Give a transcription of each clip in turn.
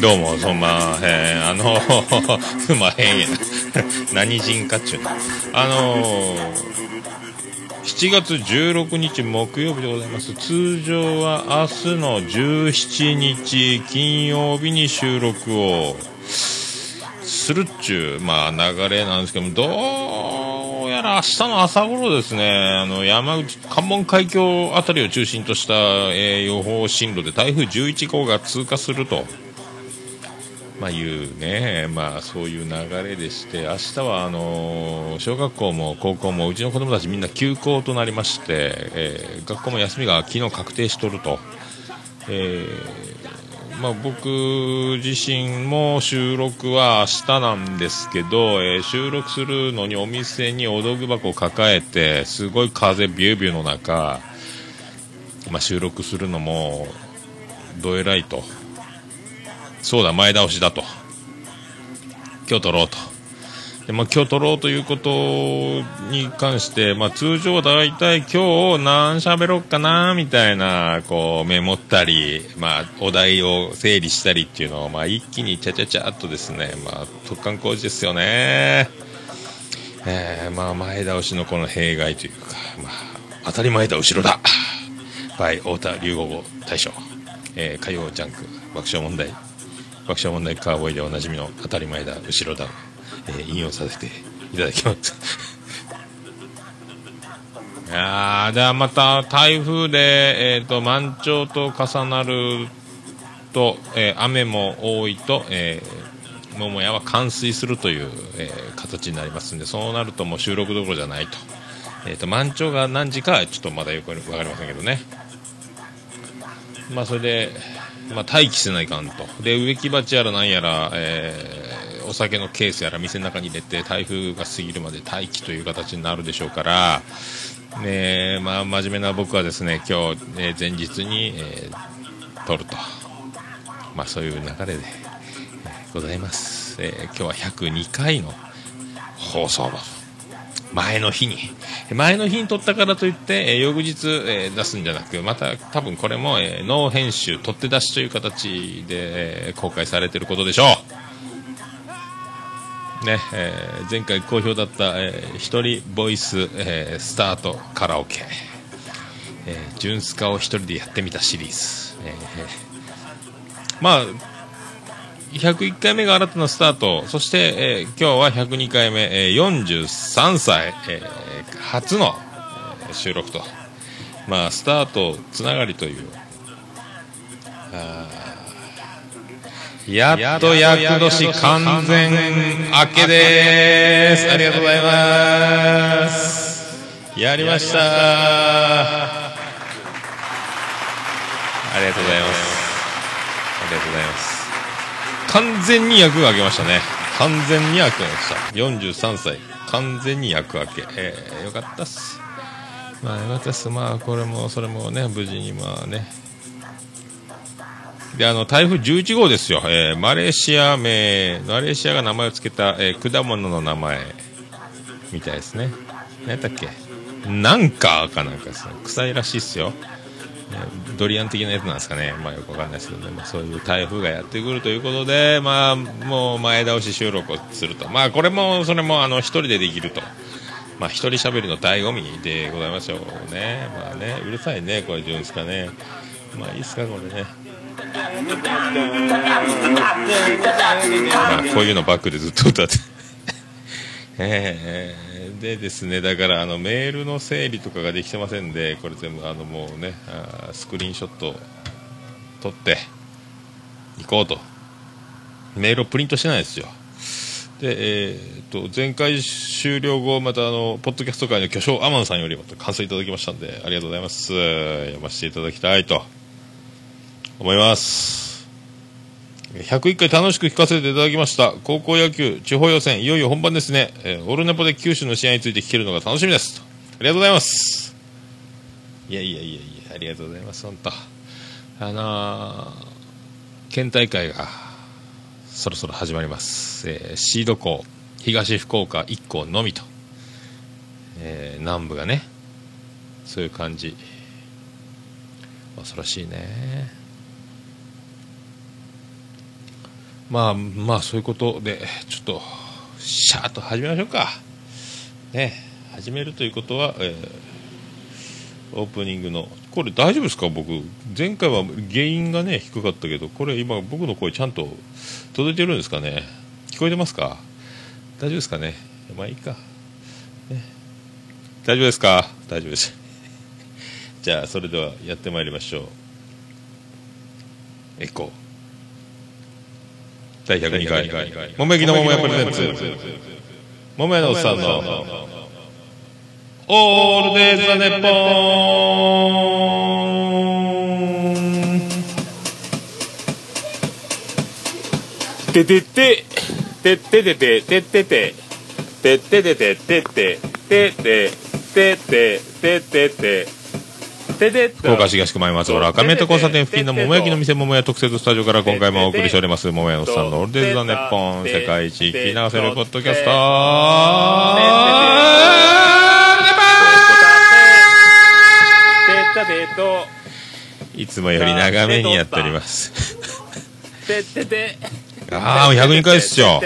どうも、そんまへん。あの、すまへんやな。何人かっちゅうの。あのー7月16日木曜日でございます。通常は明日の17日金曜日に収録をするっちゅう、まあ流れなんですけども、どうやら明日の朝頃ですね、あの山口、関門海峡あたりを中心とした、えー予報進路で台風11号が通過すると。まあいうね、まあそういう流れでして、明日はあの小学校も高校もうちの子供たちみんな休校となりまして、えー学校も休みが昨日確定しとると。えーまあ僕自身も収録は明日なんですけど、えー収録するのにお店にお道具箱を抱えて、すごい風ビュービューの中、まあ収録するのも、どえらいと。そうだ、前倒しだと。今日撮ろうと。で、まあ、今日撮ろうということに関して、まあ、通常だいたい今日何喋ろっかな、みたいな、こう、メモったり、まあ、お題を整理したりっていうのを、まあ、一気にちゃちゃちゃっとですね、まあ、突貫工事ですよね。えー、まあ、前倒しのこの弊害というか、まあ、当たり前だ、後ろだ。バイ、太田龍吾大将。えー、火曜ジャンク、爆笑問題。爆笑問題カーボーイでおなじみの当たり前だ、後ろだ、えー引用させていただきます。いや、ではまた台風で、えっ、と、満潮と重なると、えー雨も多いと、えー桃屋は冠水するという、えー形になりますんで、そうなるともう収録どころじゃないと。えっ、と、満潮が何時かちょっとまだよくわかりませんけどね。まあ、それで、まあ、待機せないかんと。で、植木鉢やらなんやら、えーお酒のケースやら店の中に入れて、台風が過ぎるまで待機という形になるでしょうから、ねまあ、真面目な僕はですね、今日、えー前日に、えー撮ると。まあ、そういう流れで、えーございます。え今日は102回の放送。前の日に。前の日に撮ったからといって、えー翌日、えー出すんじゃなく、また多分これも、えーノー編集、取って出しという形で、えー公開されてることでしょう。ね、えー前回好評だった、えー一人ボイス、えースタートカラオケ、えー、ジュンスカを一人でやってみたシリーズ。えーまあ、101回目が新たなスタート、そして、えー今日は102回目、えー43歳、えー初の、えー収録と、まあ、スタートつながりという、やっと厄年完全明けです。ありがとうございます。やりましたありがとうございます。ありがとうございます。完全に役が明けましたね。完全に役が明けました。43歳。完全に役明け。えー、よかったっす。まあよかったっす。まあこれもそれもね、無事にまあね。で、あの、台風11号ですよ。えーマレーシア名、マレーシアが名前を付けた、えー果物の名前、みたいですね。何やったっけ？なんかかなんかですね。臭いらしいっすよ。ドリアン的なやつなんですかね。まあよくわかんないですけどね。まあそういう台風がやってくるということで、まあもう前倒し収録をすると。まあこれも、それもあの一人でできると。まあ一人喋りの醍醐味でございましょうね。まあね、うるさいね、これジュンスかね。まあいいっすか、これね。まあこういうのバックでずっと歌って。えーでですね、だからあのメールの整理とかができてませんで、これ全部あのもうね、あスクリーンショット撮っていこうとメールをプリントしてないですよ。で、えー、と、前回終了後、またあの、ポッドキャスト界の巨匠、アマンさんよりまた感想いただきましたんで、ありがとうございます。読ませていただきたいと思います。101回楽しく聞かせていただきました。高校野球地方予選、いよいよ本番ですね。えー、オルネポで九州の試合について聞けるのが楽しみです。ありがとうございます。いやいやいやいや、ありがとうございます、本当。あのー、県大会がそろそろ始まります。えー、シード校、東福岡1校のみと、えー、南部がね、そういう感じ。恐ろしいね。まあまあそういうことで、ちょっと、シャーッと始めましょうか。ね、始めるということは、えー、オープニングの、これ大丈夫ですか？僕、前回は原因がね、低かったけど、これ今僕の声ちゃんと届いてるんですかね？聞こえてますか？大丈夫ですかね？まあいいか。ね、大丈夫ですか？大丈夫です。じゃあ、それではやってまいりましょう。エコー。第102回、桃焼きの桃屋プレゼンツ、桃屋のおっさんの、オールデイズ・ザ・ネッポン。ててててっててててってててってててててててててて福岡市東区前松原赤宮と交差点付近の桃焼きの店桃屋特設スタジオから今回もお送りしております桃屋のさんのオールデイズ・ザ・ネッポン世界一聞き流せるポッドキャストいつもより長めにやっておりますああ、102回っすよ。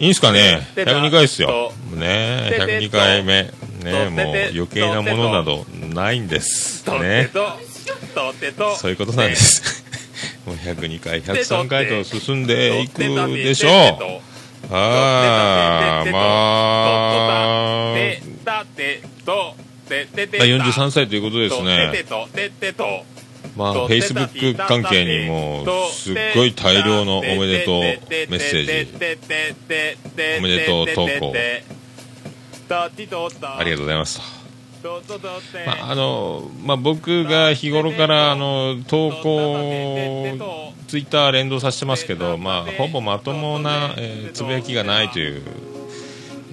いいんすかね ?102 回っすよ。ね102回目。ねもう余計なものなどないんです。ねそういうことなんです。もう102回、103回と進んでいくでしょう。ああ、まあ、43歳ということですね。まあ、フェイスブック関係にも、すっごい大量のおめでとうメッセージ、おめでとう投稿、ありがとうございます。まああのまあ、僕が日頃からあの投稿、ツイッター連動させてますけど、まあ、ほぼまともな、えー、つぶやきがないという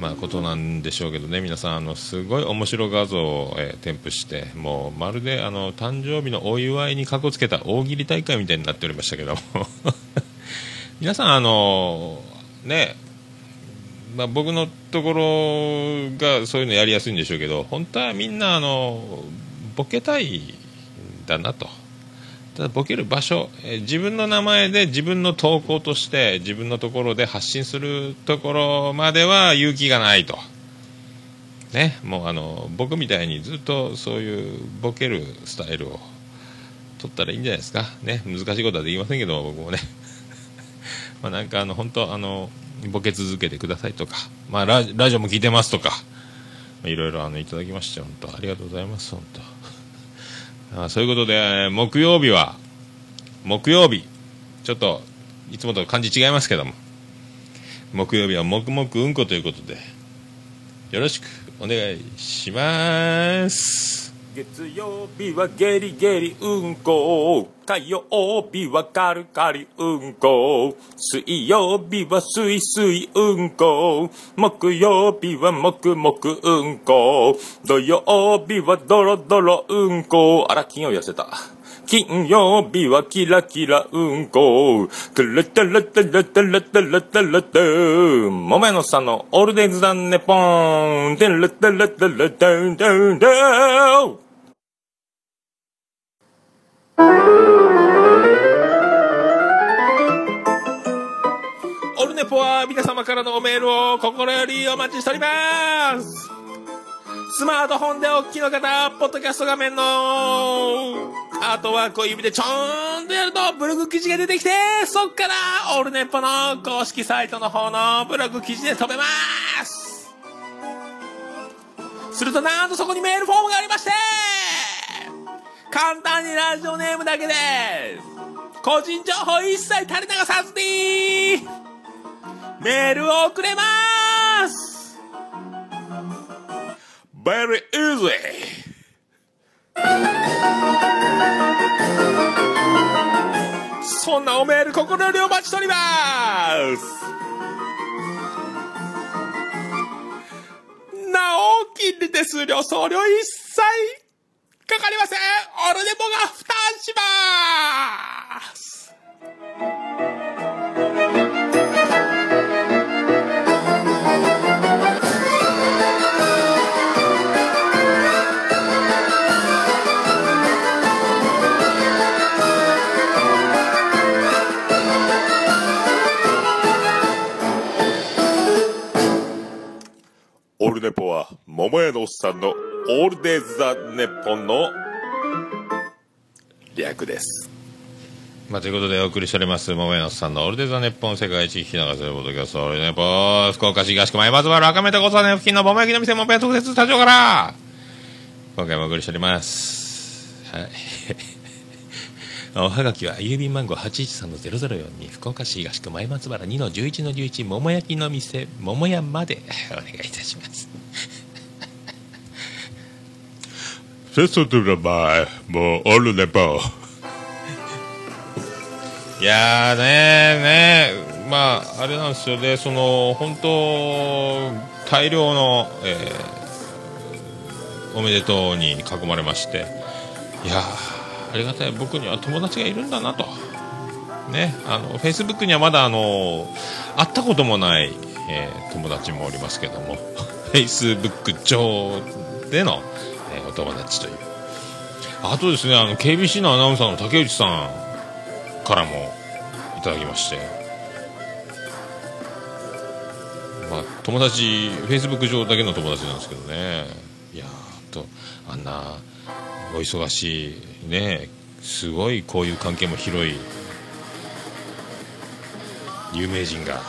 まあ、ことなんでしょうけどね。皆さんあのすごい面白画像を、えー、添付してもうまるであの誕生日のお祝いにかこつけた大喜利大会みたいになっておりましたけども。皆さんあのねまあ、僕のところがそういうのやりやすいんでしょうけど本当はみんなあのボケたいんだなと。ただボケる場所、え、自分の名前で自分の投稿として自分のところで発信するところまでは勇気がないと。ね、もうあの僕みたいにずっとそういうボケるスタイルを取ったらいいんじゃないですか、ね、難しいことはできませんけど僕もね まなんかあの本当あのボケ続けてくださいとか、まあ、ラジオも聞いてますとかいろいろあのいただきまして本当ありがとうございます本当 あそういうことで、木曜日は、木曜日、ちょっと、いつもと漢字違いますけども、木曜日は黙々うんこということで、よろしくお願いします。月曜日はゲリゲリうんこ火曜日はカルカリうんこ水曜日はスイスイうんこ木曜日はもくもくうんこ土曜日はドロドロうんこあら金曜痩せた金曜日はキラキラうんこ。トゥルトゥルトゥルトゥルトゥルトゥルトゥ。もめのさんのオールデイズダンネポン。トゥルトゥルトゥルトゥルトゥルトゥ。オルネポは皆様からのおメールを心よりお待ちしております。スマートフォンでお聞きの方、ポッドキャスト画面のアートワークを指でちょーんとやるとブログ記事が出てきて、そっからオールネポの公式サイトの方のブログ記事で飛べます。するとなんとそこにメールフォームがありまして簡単にラジオネームだけです、個人情報一切垂れ流さずに、メールを送れます！Very easy! そんなおメール心よりお待ちしておりますなお、金利手数料、送料一切かかりません。オルネポが負担します。オルネポは、桃屋のおっさんのオールデイズ・ザ・ネッポンの略です。まあ、ということでお送りしております、桃屋のさんのオールデザネッポン世界一聞き流せるポッドキャスト、オールネポン福岡市東区前松原赤目と交差点付近の桃焼きの店、桃屋特設スタジオから、今回もお送りしております。はい。おはがきは郵便番号813-0042福岡市東区前松原2-11-11桃焼きの店桃屋まで お願いいたしますセットトゥラバイ、もうオールネポ。いやーねーねまああれなんですよねその本当大量の、えーおめでとうに囲まれましていやーありがたい僕には友達がいるんだなとねあのフェイスブックにはまだあの会ったこともない、えー友達もおりますけどもフェイスブック上での、えーお友達という。あとですねあの KBC のアナウンサーの竹内さんからもいただきまして、まあ、友達、フェイスブック上だけの友達なんですけどね、いやと、あんなお忙しい、ね、すごいこういう関係も広い有名人が、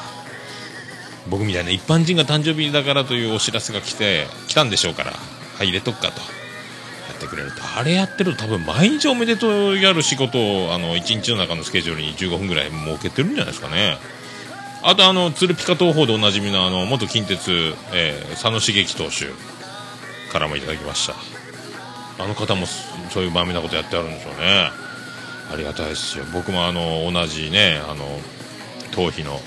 僕みたいな一般人が誕生日だからというお知らせが来て、来たんでしょうから、入れとくかと。やってくれると。あれやってると多分毎日おめでとうやる仕事をあの1日の中のスケジュールに15分ぐらい設けてるんじゃないですかね。あとあの鶴ピカ東宝でおなじみのあの元近鉄、えー佐野茂樹投手からもいただきました。あの方もそういうまめなことやってあるんでしょうね。ありがたいですよ。僕もあの同じねあの頭皮の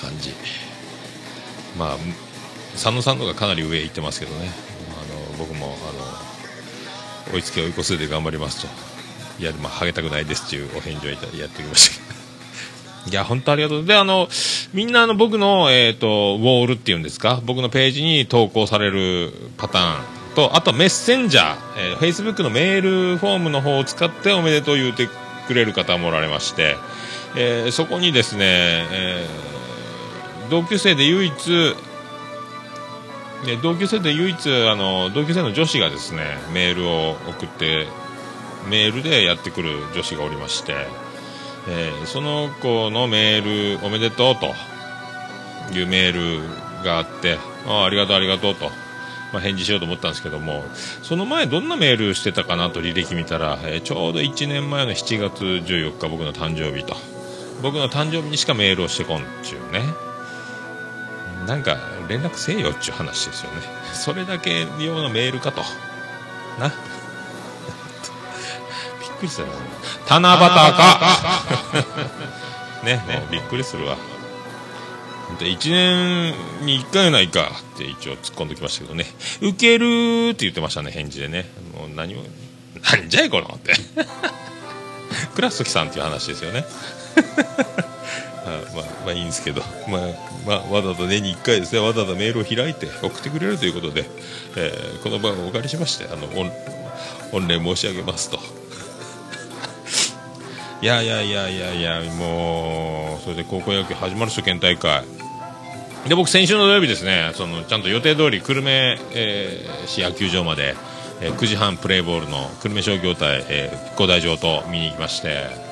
感じ。まあ佐野さんのがかなり上行ってますけどね。僕もあの追いつけ追い越せで頑張りますと。いやまあハゲたくないですっていうお返事をいたやってきました。いや本当ありがとう。であのみんなあの僕の、えー、とウォールっていうんですか？僕のページに投稿されるパターンとあとメッセンジャー、えー、Facebook のメールフォームの方を使っておめでとう言うてくれる方もおられまして、えーそこにですね、えー同級生で唯一で同級生で唯一あの同級生の女子がですねメールを送ってメールでやってくる女子がおりまして、えーその子のメールおめでとうというメールがあってあありがとうありがとうと、まあ、返事しようと思ったんですけどもその前どんなメールしてたかなと履歴見たら、えーちょうど1年前の7月14日僕の誕生日と。僕の誕生日にしかメールをしてこんっちゅうね。なんか連絡せえよっちゅう話ですよね。それだけ用のメールかと。な。びっくりしたな七夕か。ねねびっくりするわ。で1年に1回ないかって一応突っ込んできましたけどね。ウケるーって言ってましたね返事でね。もう何も何じゃいこのって。倉敷さんっていう話ですよね。あまあ、まあいいんですけど、まあ、まあ、わざわざ年に1回ですね、わざわざメールを開いて送ってくれるということで、えーこの場をお借りしまして、あの、御礼申し上げますと。いやいやいやいやいや、もう、それで高校野球始まる初県大会。で、僕先週の土曜日ですね、その、ちゃんと予定通り、久留米、えー市野球場まで、えー9時半プレーボールの久留米商業対、えー復興大城と見に行きまして、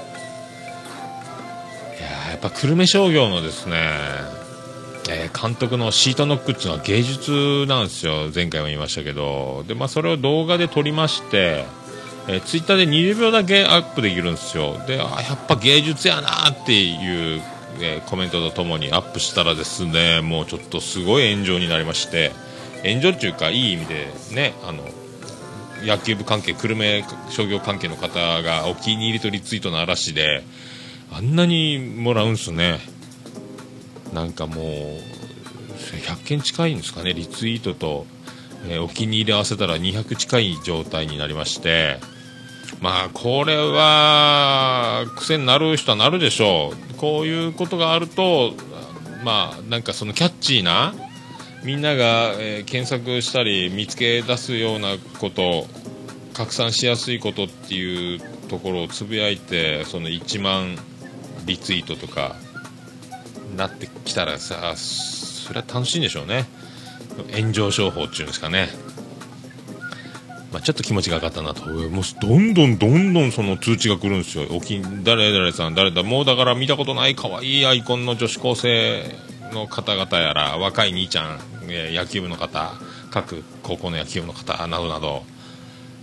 やっぱ久留米商業のですね、えー監督のシートノックっていうのは芸術なんですよ。前回も言いましたけど。で、まあ、それを動画で撮りまして、えー、ツイッターで20秒だけアップできるんですよ。であやっぱ芸術やなっていう、えー、コメントとともにアップしたらですねもうちょっとすごい炎上になりまして。炎上っていうかいい意味でねあの野球部関係久留米商業関係の方がお気に入りとリツイートの嵐であんなにもらうんすね。なんかもう100件近いんですかねリツイートと、えー、お気に入り合わせたら200近い状態になりまして。まあこれは癖になる人はなるでしょう。こういうことがあるとまあなんかそのキャッチーなみんなが、えー、検索したり見つけ出すようなこと拡散しやすいことっていうところをつぶやいてその1万リツイートとかなってきたらさそれは楽しいんでしょうね炎上商法っていうんですかねまあ、ちょっと気持ちが上がったなと。もうどんどんどんどんその通知が来るんですよ。おき誰々さん、誰だ、もうだから見たことない可愛いアイコンの女子高生の方々やら、若い兄ちゃん、え野球部の方、各高校の野球部の方などなど、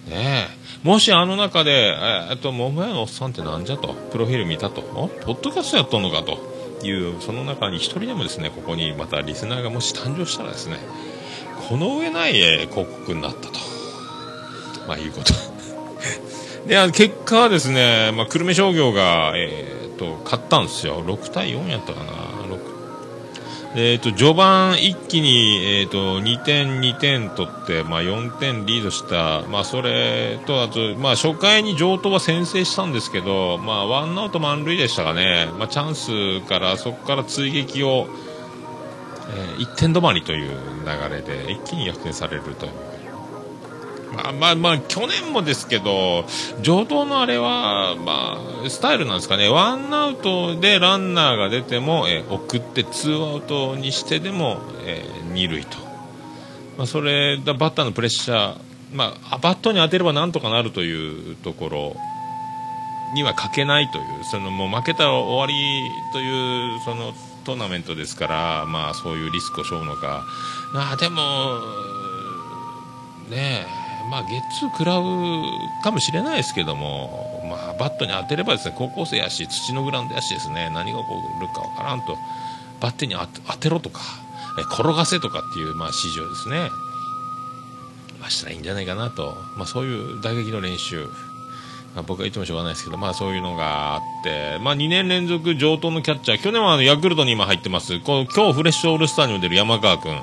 ねえ、もしあの中で、えっと、桃屋のおっさんってなんじゃと、プロフィール見たと、ポッドキャストやっとんのかと？いう、その中に一人でもですね、ここにまたリスナーがもし誕生したらですね、この上ない、広告になったと。まあいうこと。で結果はですね、まあ、久留米商業が、えーと、勝ったんですよ。6対4やったかな。えーと、序盤一気に、えーと、2点、2点取って、まあ、4点リードした、まあ、それとあと、まあ、初回に城東は先制したんですけど、まあ、ワンアウト満塁でしたかね、まあ、チャンスからそこから追撃を、えー、1点止まりという流れで一気に逆転されるという。まあまあまあ、去年もですけど、上等のあれは、まあ、スタイルなんですかね。ワンアウトでランナーが出ても、えー、送ってツーアウトにしてでも、えー、二塁と。まあ、それだ、バッターのプレッシャー、まあ、バットに当てればなんとかなるというところには欠けないという、そのもう負けたら終わりという、そのトーナメントですから、まあそういうリスクを背負うのか。あでも、ねえ、まあ、ゲッツー食らうかもしれないですけども、まあ、バットに当てればですね高校生やし土のグラウンドやしですね何が起こるかわからんとバッテに当てろとか転がせとかっていう、まあ、指示をですね、まあ、したらいいんじゃないかなと、まあ、そういう打撃の練習。まあ、僕は言ってもしょうがないですけど、まあそういうのがあって、まあ2年連続上等のキャッチャー、去年はあのヤクルトに今入ってます、こ今日フレッシュオールスターにも出る山川君、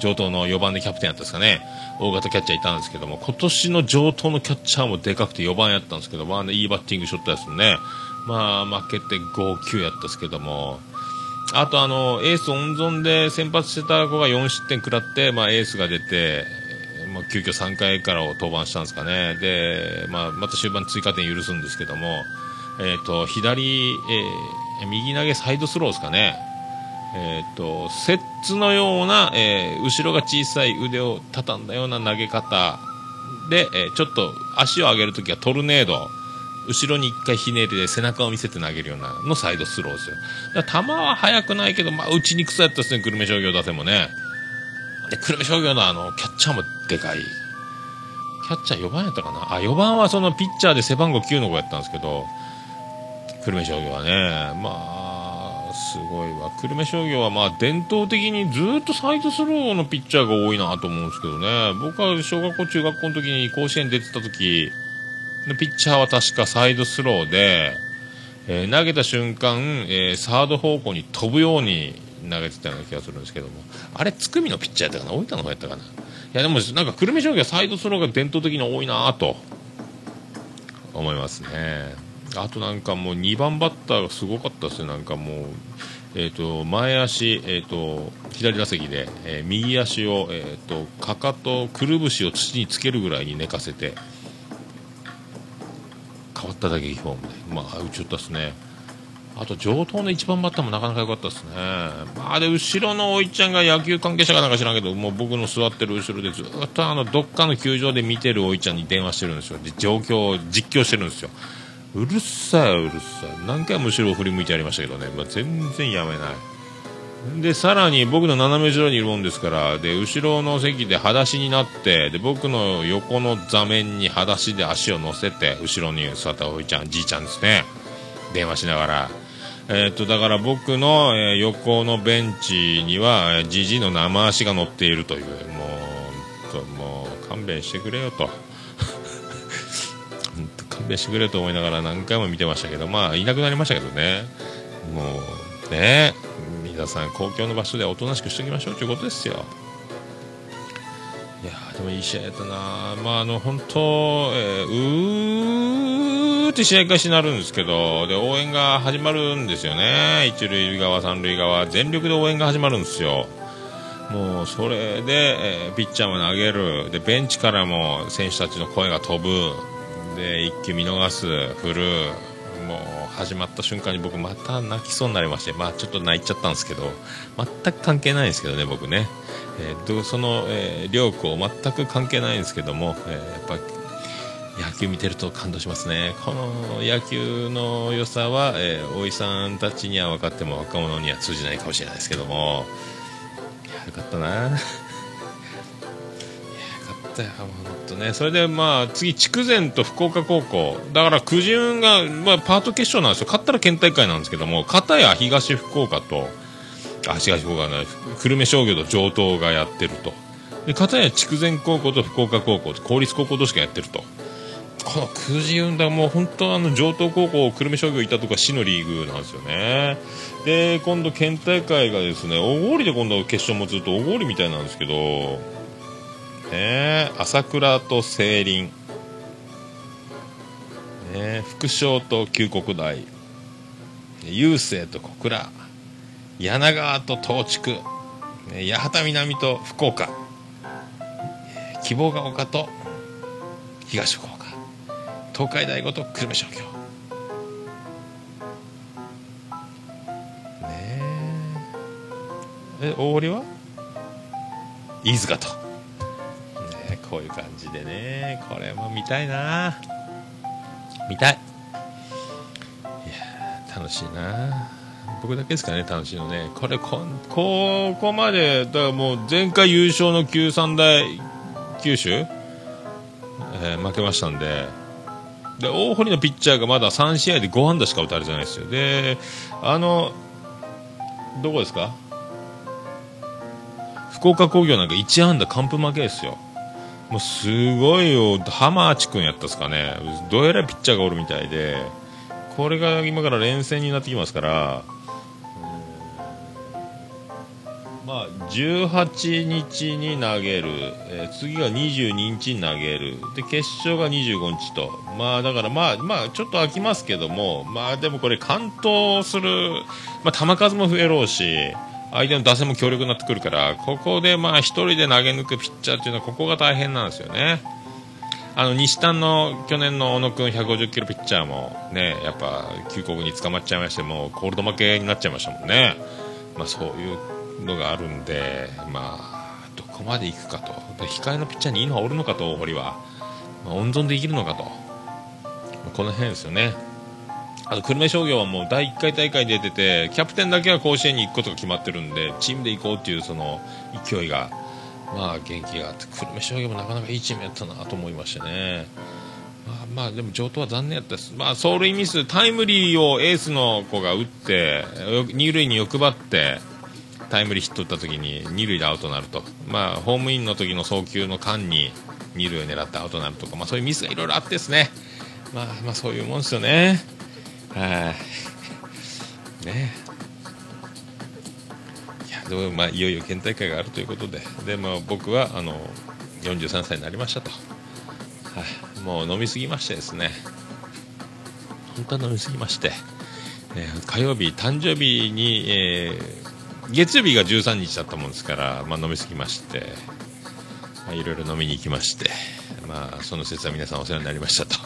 上等の4番でキャプテンやったんですかね。大型キャッチャーいたんですけども、今年の上等のキャッチャーもでかくて4番やったんですけど、まあね、いいバッティングショットですね。まあ、負けて5-9やったんですけども、あとあの、エース温存で先発してた子が4失点食らって、まあエースが出て、まあ、急遽3回からを登板したんですかね。で、まあ、また終盤追加点許すんですけども、えっ、ー、と、左、えー、右投げサイドスローですかね。えーと、摂津のような、えー、後ろが小さい腕を畳んだような投げ方で、えー、ちょっと足を上げるときはトルネード。後ろに1回ひねりで背中を見せて投げるようなのサイドスローですよ。だ球は速くないけど、まあ、打ちにくさやったですね久留米商業打線もね。で久留米商業のあのキャッチャーもでかい。キャッチャー4番やったかな？あ4番はそのピッチャーで背番号9の子やったんですけど久留米商業はね。まあすごいわ。久留米商業はまあ伝統的にずっとサイドスローのピッチャーが多いなと思うんですけどね。僕は小学校中学校の時に甲子園出てた時のピッチャーは確かサイドスローで、えー、投げた瞬間、えー、サード方向に飛ぶように投げてたような気がするんですけども。あれつくみのピッチャーやったかな？大分の方やったかな？いやでもなんか久留米商業はサイドスローが伝統的に多いなと思いますね。あとなんかもう2番バッターがすごかったですね、なんかもう、えーと、前足、えーと、左打席で、えー、右足を、えーと、かかと、くるぶしを土につけるぐらいに寝かせて、変わった打撃フォームで、まあ、打ち打ったですね。あと上等の1番バッターもなかなか良かったですね。まあ、で、後ろのおいちゃんが野球関係者かなんか知らんけど、もう僕の座ってる後ろでずっとあの、どっかの球場で見てるおいちゃんに電話してるんですよ。で、状況を実況してるんですよ。うるさいうるさい。何回も後ろを振り向いてやりましたけどね、まあ、全然やめない。でさらに僕の斜め後ろにいるもんですからで後ろの席で裸足になってで僕の横の座面に裸足で足を乗せて後ろに座ったおいちゃんじいちゃんですね。電話しながら、えー、っとだから僕の、え、横のベンチにはじじいの生足が乗っているという。もうもう勘弁してくれよと。勘弁してくれと思いながら何回も見てましたけどまあいなくなりましたけどね。もうね皆さん公共の場所でおとなしくしておきましょうということですよ。いやでもいい試合やったなまああの本当、えー、うーって試合開始になるんですけどで応援が始まるんですよね。一塁側三塁側。全力で応援が始まるんですよ。もうそれで、えー、ピッチャーも投げる。でベンチからも選手たちの声が飛ぶ。で一球見逃す振るもう始まった瞬間に僕また泣きそうになりましてまあちょっと泣いちゃったんですけど全く関係ないんですけどね僕ね、えー、その、えー、両校全く関係ないんですけども、えー、やっぱ野球見てると感動しますね。この野球の良さは、えー、おいさんたちには分かっても若者には通じないかもしれないですけどもよかったな。ったよ、本当ね。それでまあ、次、筑前と福岡高校。だから、苦順が、まあ、パート決勝なんですよ。勝ったら県大会なんですけども、片や東福岡と、あ、東福岡の久留米商業と上東がやってると。で、片や筑前高校と福岡高校と公立高校同士がやってると。このくじ運だ、もう本当あの上東高校、久留米商業いたとか市のリーグなんですよね。で、今度県大会がですね、大郡で今度決勝もずっと大郡みたいなんですけど、ね。朝倉と清林、ね、副将と旧国大。郵政と小倉。柳川と東筑、ね、八幡南と福岡。希望が丘と東福岡。東海大五と久留米商業。ね。え大堀は？飯塚と。こういう感じでね。これも見たいな。見たい。いや楽しいな。僕だけですかね楽しいのね。これこここまでだからもう前回優勝の旧三大九州、えー、負けましたんで。で大堀のピッチャーがまだ3試合で5安打しか打たれてないですよ。であのどこですか？福岡工業なんか1安打完封負けですよもうすごいよ、浜地君やったっすかね、どうやらピッチャーがおるみたいで、これが今から連戦になってきますから、まあ、18日に投げる、えー、次が22日に投げる、で決勝が25日と、まあだからまあ、まあ、ちょっと飽きますけども、まあでもこれ、完投する、まあ、球数も増えろうし、相手の打線も強力になってくるから、ここでまあ1人で投げ抜くピッチャーっていうのは、ここが大変なんですよね。あの西丹の去年の小野君150キロピッチャーもねやっぱ旧国に捕まっちゃいましてもうコールド負けになっちゃいましたもんね、まあ、そういうのがあるんで、まあ、どこまでいくかと控えのピッチャーにいいのはおるのかと大堀は、まあ、温存できるのかと、この辺ですよね。あと久留米商業はもう第1回大会に出ててキャプテンだけは甲子園に行くことが決まってるんでチームで行こうっていうその勢いがまあ元気があって久留米商業もなかなかいいチームやったなと思いましたね。まあ、まあでも上等は残念やったです、まあ、走塁ミスタイムリーをエースの子が打って二塁に欲張ってタイムリーヒット打った時に二塁でアウトになると、まあ、ホームインの時の送球の間に二塁を狙ってアウトになるとか、まあ、そういうミスがいろいろあってですね、まあ、まあそういうもんですよね。はい。ね。いやでもまあいよいよ県大会があるということで。で、まあ、僕はあの43歳になりましたと、はい、もう飲みすぎましてですね。本当は飲みすぎまして、えー、火曜日誕生日に、えー、月曜日が13日だったもんですから、まあ、飲みすぎまして、いろいろ飲みに行きまして、まあ、その説は皆さんお世話になりましたと。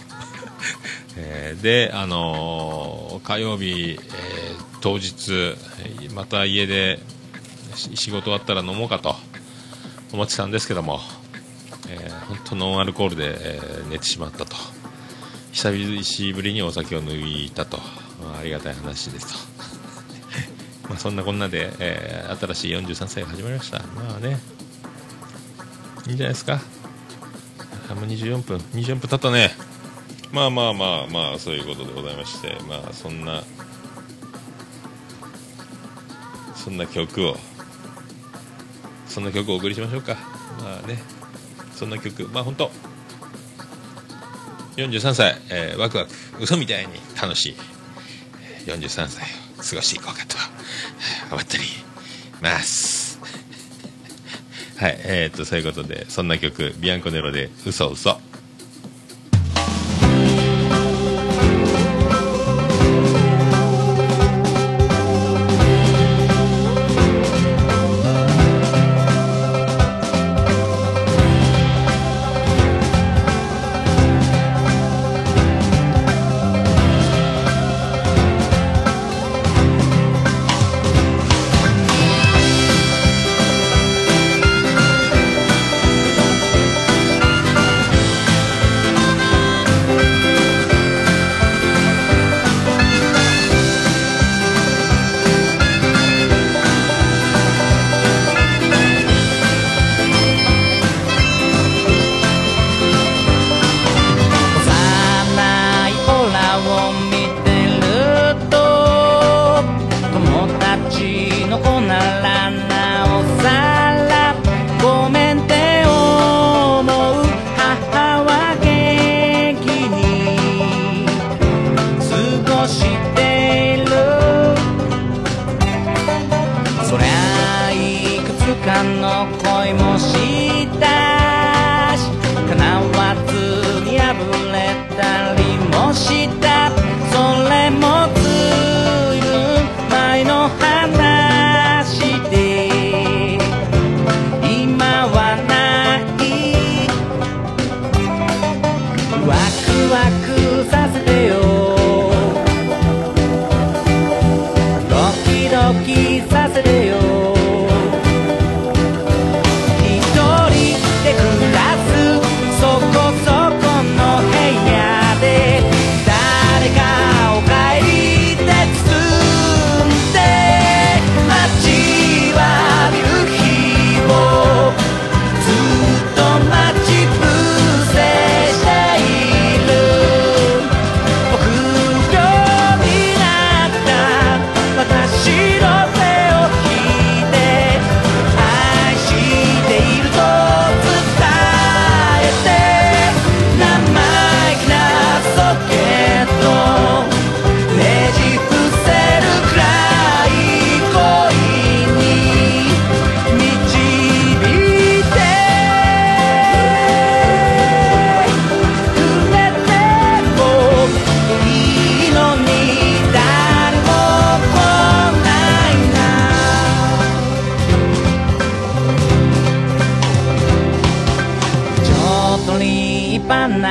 えー、で、あのー、火曜日、えー、当日、また家で仕事終わったら飲もうかと思ってたんですけども、えー、本当ノンアルコールで、えー、寝てしまったと。久しぶりにお酒を抜いたと、まあ、ありがたい話ですと。まあ、そんなこんなで、えー新しい43歳が始まりました。まあね。いいんじゃないですか。あもう24分。24分経ったね。まあまあまあまあそういうことでございましてまあそんなそんな曲をそんな曲をお送りしましょうか。まあねそんな曲まあ本当43歳、えーワクワク嘘みたいに楽しい43歳を過ごしていこうかと思っております。はいえー、っとそういうことでそんな曲ビアンコネロで「嘘嘘。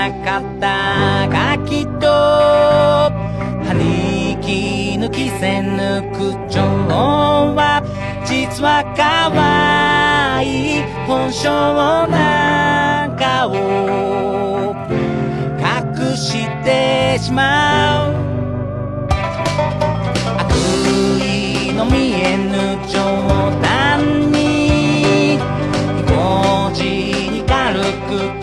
派な肩書きっと歯に抜きせぬ口調は実は可愛い本性なんかを隠してしまう。悪意の見えぬ冗談に文字に軽く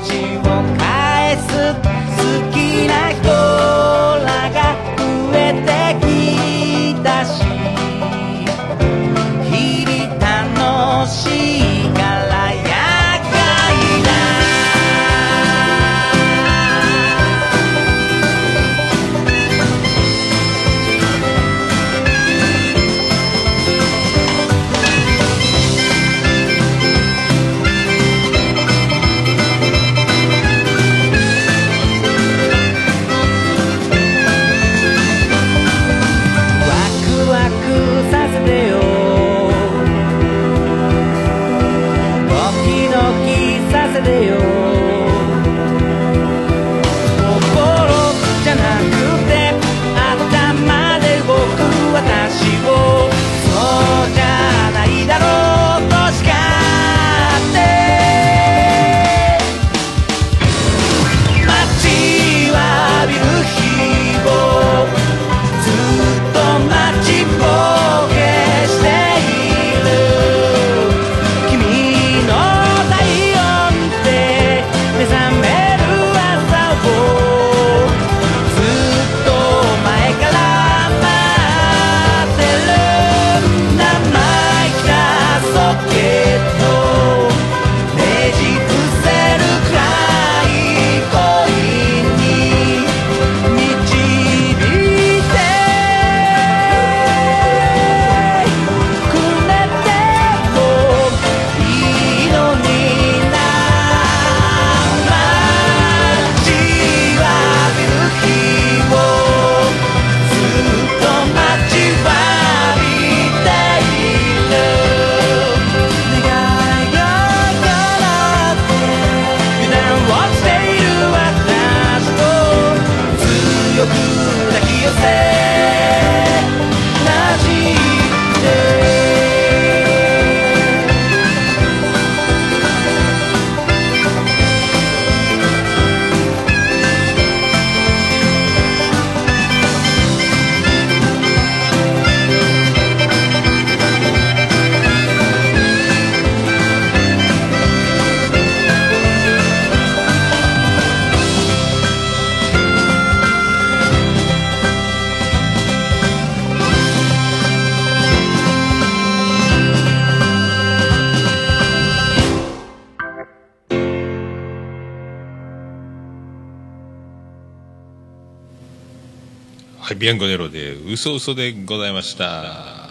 ビアンコネロで、嘘嘘でございました。ワ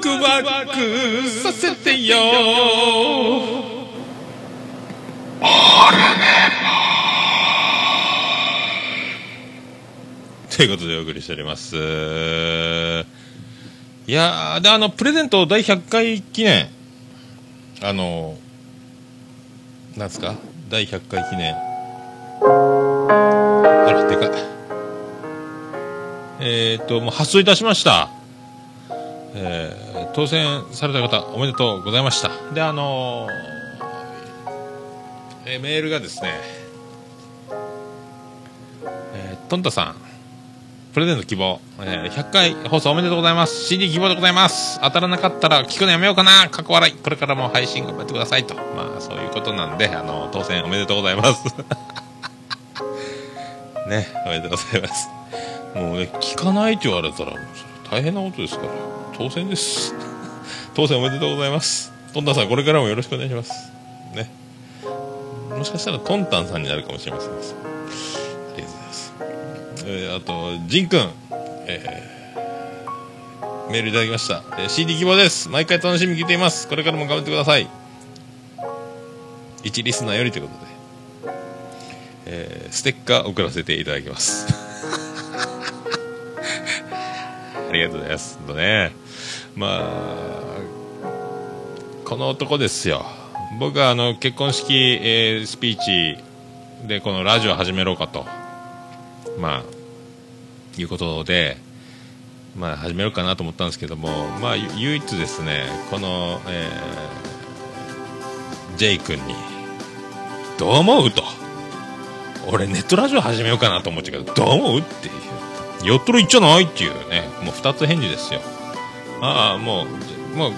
クワクさせてよということでお送りしております。いや、で、あの、プレゼント第100回記念、あの、なんですか？第100回記念。えっ、と、もう発送いたしました。えー当選された方、おめでとうございました。で、あのーえーメールがですね、えートンタさん、プレゼント希望、えー100回放送おめでとうございます。CD 希望でございます。当たらなかったら聞くのやめようかな。過去笑い。これからも配信頑張ってくださいと。まあ、そういうことなんで、あの、当選おめでとうございます。ね、おめでとうございます。もうね、聞かないって言われたら、大変なことですから、当選です。当選おめでとうございます。トンタンさん、これからもよろしくお願いします。ね。もしかしたらトンタンさんになるかもしれません。ありがとうございます。えーあと、ジンくん、えーメールいただきました。えー CD 希望です。毎回楽しみに聞いています。これからも頑張ってください。一リスナーよりということで、えーステッカー送らせていただきます。ありがとうございます。とね、まあ、この男ですよ。僕はあの結婚式、えースピーチでこのラジオ始めろうかと。まあ、いうことで、まあ、始めようかなと思ったんですけども、まあ、唯一ですね、この、えー、J 君に、どう思うと。俺、ネットラジオ始めようかなと思っちゃうけど、どう思うって。やったらいいんじゃないっていうね、もう二つ返事ですよ。ああ、もう、もう、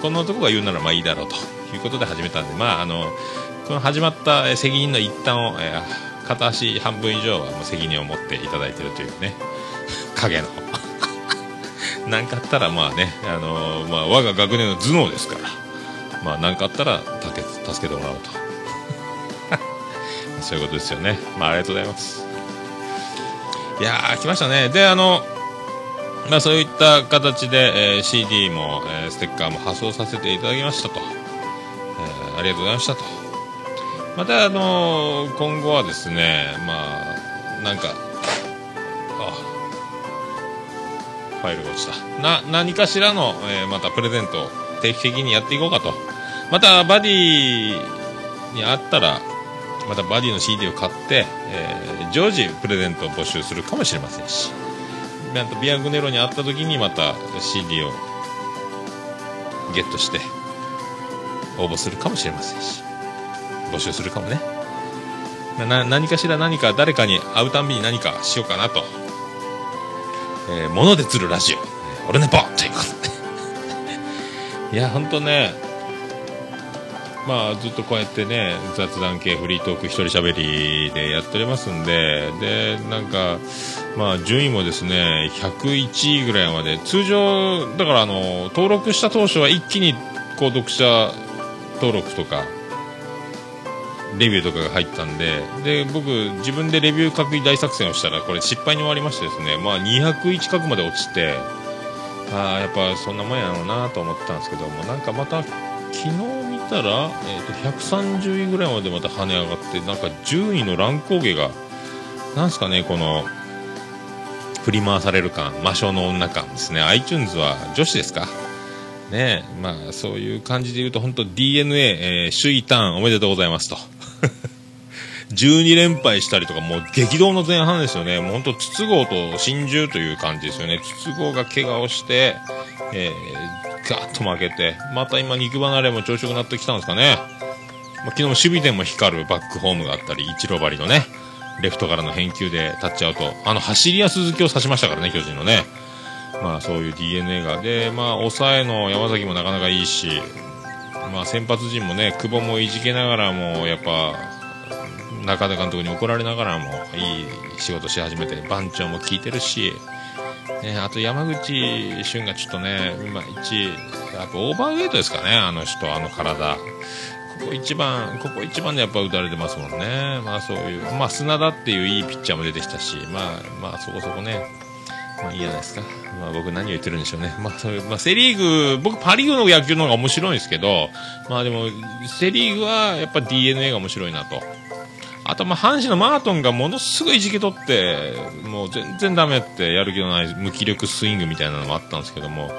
この男が言うならまあいいだろうということで始めたんで、まあ、あの、この始まった責任の一端を、えー片足半分以上はもう責任を持っていただいてるというね、影の。なんかあったらまあね、あのーまあ我が学年の頭脳ですから、まあなんかあったら助け助けてもらおうと。そういうことですよね。まあありがとうございます。いやー、来ましたね。で、あの、まあそういった形で、えー CD も、えーステッカーも発送させていただきましたと。えーありがとうございましたと。また、あの今後はですね、まあ、なんか、あ、ファイルが落ちた。な、何かしらの、えまたプレゼントを定期的にやっていこうかと。また、バディにあったら、またバディの CD を買って、えー常時プレゼントを募集するかもしれませんし、またビアグネロに会った時にまた CD をゲットして、応募するかもしれませんし、募集するかもね。何かしら何か誰かに会うたんびに何かしようかなと。えー、物で釣るラジオ。えー俺ねぽということで。いや、ほんとね、まあ、ずっとこうやってね、雑談系フリートーク一人喋りでやっておりますんで、で、なんか、まあ、順位もですね、101位ぐらいまで、通常、だからあの、登録した当初は一気に、こう、読者登録とか、レビューとかが入ったんで、で、僕、自分でレビュー書き大作戦をしたら、これ失敗に終わりましてですね、まあ、200位近くまで落ちて、ああ、やっぱそんなもんやろうなと思ってたんですけども、なんかまた、昨日見たら、えー、と130位ぐらいまでまた跳ね上がって、なんか順位の乱高下が、なんすかね、この、振り回される感、魔性の女感ですね。iTunes は女子ですか？ね、まあそういう感じで言うと、本当 DNA、えー首位ターンおめでとうございますと。12連敗したりとか、もう激動の前半ですよね。もう本当、筒香と真珠という感じですよね。筒香が怪我をして、えー、ガーッと負けて、また今肉離れも調子よくなってきたんですかね。まあ、昨日守備でも光るバックホームがあったり、一路張りのね、レフトからの返球でタッチアウト。あの、走りや鈴木を刺しましたからね、巨人のね。まあそういう DNA が。で、まあ抑えの山崎もなかなかいいし、まあ先発陣もね、久保もいじけながらも、やっぱ、中田監督に怒られながらも、いい仕事し始めて、番長も効いてるし、ね、あと山口俊がちょっとね、今一、やっぱオーバーウェイトですかね、あの人、あの体。ここ一番、ここ一番でやっぱ打たれてますもんね。まあそういう、まあ砂田っていういいピッチャーも出てきたし、まあまあそこそこね、まあいいじゃないですか。まあ僕何を言ってるんでしょうね。まあそういう、まあセリーグ、僕パリーグの野球の方が面白いんですけど、まあでも、セリーグはやっぱ DNA が面白いなと。あとまあ阪神のマートンがものすごい時期取って、もう全然ダメってやる気のない無気力スイングみたいなのもあったんですけども、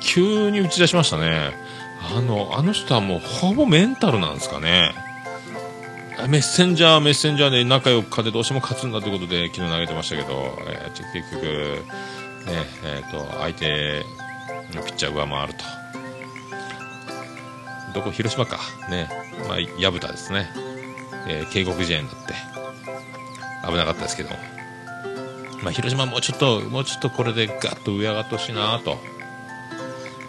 急に打ち出しましたね。あの、あの人はもうほぼメンタルなんですかね。メッセンジャー、メッセンジャーで仲良く勝てどうしても勝つんだということで昨日投げてましたけど、えー結局、ね、えっ、と、相手のピッチャー上回ると。どこ、広島か。ね。まあ、薮田ですね。えー警告試合になって、危なかったですけども。まあ、広島もうちょっと、もうちょっとこれでガッと上上がってほしいなと。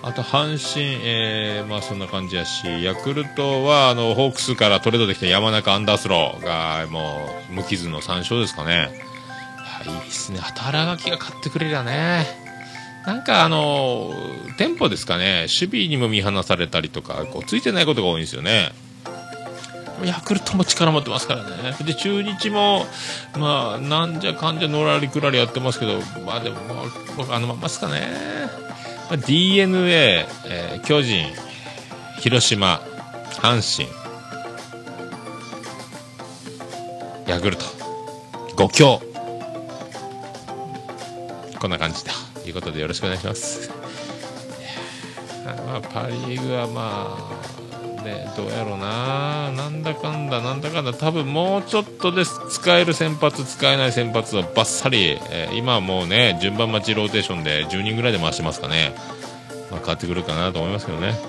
あと阪神、えーまあそんな感じやし、ヤクルトはあのホークスからトレードできた山中アンダースローがもう無傷の3勝ですかね。いいいですね。働がきが勝ってくれりゃね。なんかあの、テンポですかね、守備にも見放されたりとか、こうついてないことが多いんですよね。ヤクルトも力持ってますからね。で、中日も、まあ、なんじゃかんじゃのらりくらりやってますけど、まあでも、まあ、僕あのまますかね。まあ DNA、えー巨人、広島、阪神、ヤクルト、5強。こんな感じということでよろしくお願いします。まあ、パ・リーグはまあ、ね、どうやろうな、なんだかんだ、なんだかんだ、多分もうちょっとで使える先発、使えない先発をバッサリ、えー今はもうね、順番待ちローテーションで10人ぐらいで回してますかね。まあ、変わってくるかなと思いますけどね。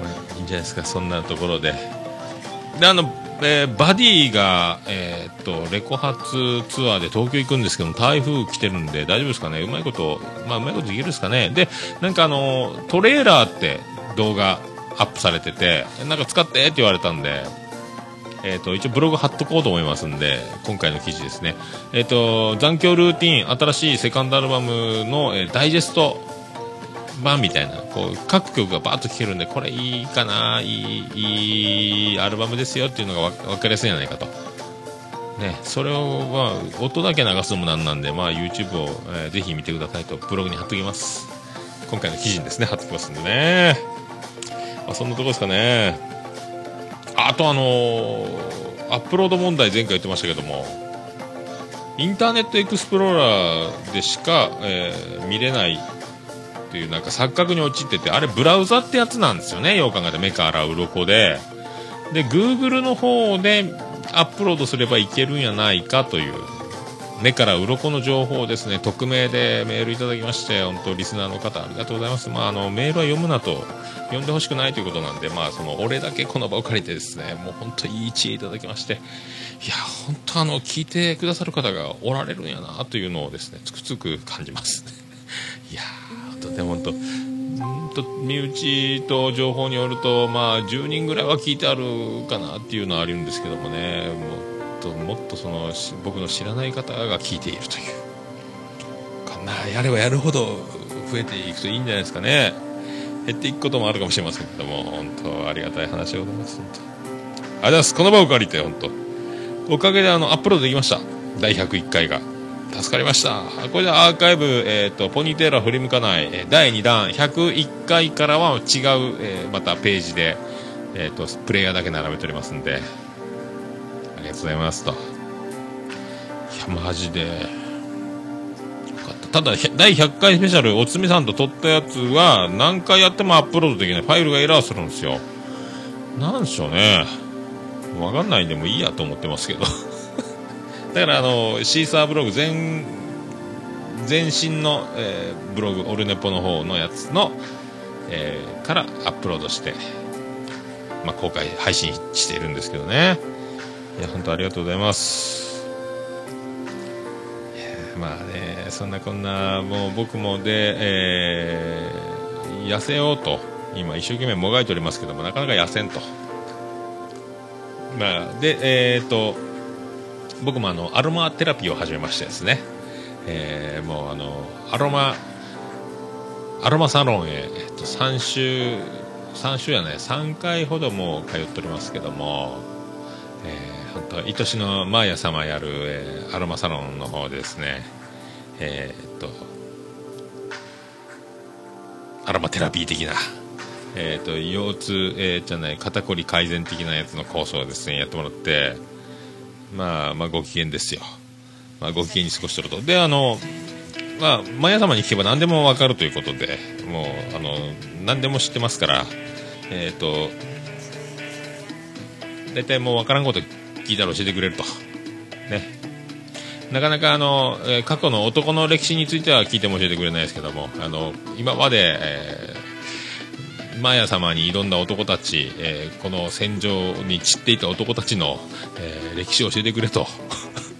まあいいんじゃないですか、そんなところで。で、あの、えーバディが、えーっと、レコ発ツアーで東京行くんですけど、台風来てるんで大丈夫ですかねうまいこと、まあ、うまいことできるですかねで、なんかあの、トレーラーって動画アップされてて、なんか使ってって言われたんで、えっ、と、一応ブログ貼っとこうと思いますんで、今回の記事ですね。えっ、と、残響ルーティン、新しいセカンドアルバムの、えーダイジェスト版みたいな、こう、各曲がバーッと聴けるんで、これいいかな、いい、いいアルバムですよっていうのが分かりやすいんじゃないかと。ね、それを、まあ、音だけ流すのもなんなんで、まあ、YouTube を、えーぜひ見てくださいと、ブログに貼っときます。今回の記事ですね、貼っときますんでね。まあ、そんなとこですかね。あとあのーアップロード問題前回言ってましたけども、インターネットエクスプローラーでしか、えー見れないっていうなんか錯覚に陥ってて、あれブラウザってやつなんですよね、よう考えて目から鱗で。で、Google の方でアップロードすればいけるんやないかという、目から鱗の情報をですね、匿名でメールいただきまして、本当リスナーの方ありがとうございます。まあ、あの、メールは読むなと、読んでほしくないということなんで、まあ、その、俺だけこの場を借りてですね、もう本当いい知恵いただきまして、いや、本当あの、聞いてくださる方がおられるんやな、というのをですね、つくつく感じます。いやー、本当でも本当、んと身内と情報によると、まあ、10人ぐらいは聞いてあるかなっていうのはあるんですけどもね、もっともっとその僕の知らない方が聞いているという、こんなやればやるほど増えていくといいんじゃないですかね、減っていくこともあるかもしれませんけども、本当、ありがたい話でございます、本当。ありがとうございます、この場を借りて、本当、おかげであのアップロードできました、第101回が。助かりました。これでアーカイブ、えっ、と、ポニーテールは振り向かない、第2弾、101回からは違う、えーまたページで、えっ、と、プレイヤーだけ並べておりますんで、とうございますと。いや、マジで、よかった。ただ、第100回スペシャル、おつみさんと撮ったやつは、何回やってもアップロードできない。ファイルがエラーするんですよ。なんでしょうね。わかんないんでもいいやと思ってますけど。だからあのシーサーブログ全全身の、えーブログオルネポの方のやつの、えーからアップロードして、まあ、公開配信しているんですけどねいや本当ありがとうございます。まあねそんなこんなもう僕もで、えー痩せようと今一生懸命もがいておりますけどもなかなか痩せんと。まあでえっ、と僕もあのアロマテラピーを始めましてですね、えーもうあのアロマアロマサロンへ、えっと、3週3週やね3回ほどもう通っておりますけども、えー、愛しのマーヤ様やる、えーアロマサロンの方でですね、えーっとアロマテラピー的な。えー、と腰痛、えーじゃない肩こり改善的なやつのコースをですね。やってもらってまあまあご機嫌ですよ、まあ、ご機嫌に過ごしてると。であのまあマヤ様に聞けば何でも分かるということでもうあの何でも知ってますからえっ、と大体もう分からんこと聞いたら教えてくれると。ね。なかなかあの、え過去の男の歴史については聞いても教えてくれないですけどもあの今まで、えーマヤ様に挑んだ男たち、えーこの戦場に散っていた男たちの、えー歴史を教えてくれと。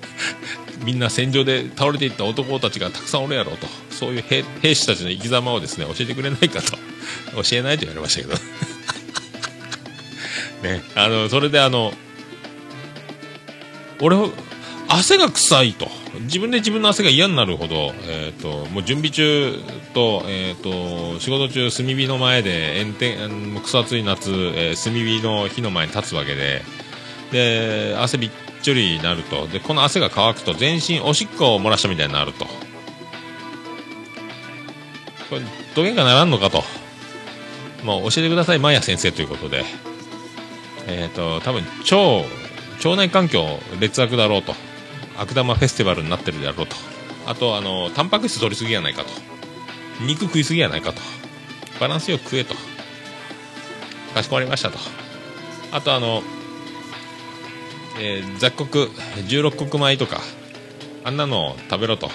みんな戦場で倒れていった男たちがたくさんおるやろうと。そういう兵兵士たちの生き様をですね教えてくれないかと。教えないと言われましたけど。ね。あのそれであの俺汗が臭いと。自分で自分の汗が嫌になるほど、えー、ともう準備中と,、えー、と仕事中炭火の前で炎天あの草暑い夏、えー炭火の火の前に立つわけでで汗びっちょりになると。でこの汗が乾くと全身おしっこを漏らしたみたいになると。これどげんかならんのかと。もう教えてくださいマヤ先生ということで。えっ、と多分腸腸内環境劣悪だろうと。悪玉フェスティバルになってるであろうと。あとあのタンパク質取りすぎやないかと。肉食いすぎやないかと。バランスよく食えと。かしこまりましたと。あとあの、えー雑穀16穀米とか。あんなの食べろと。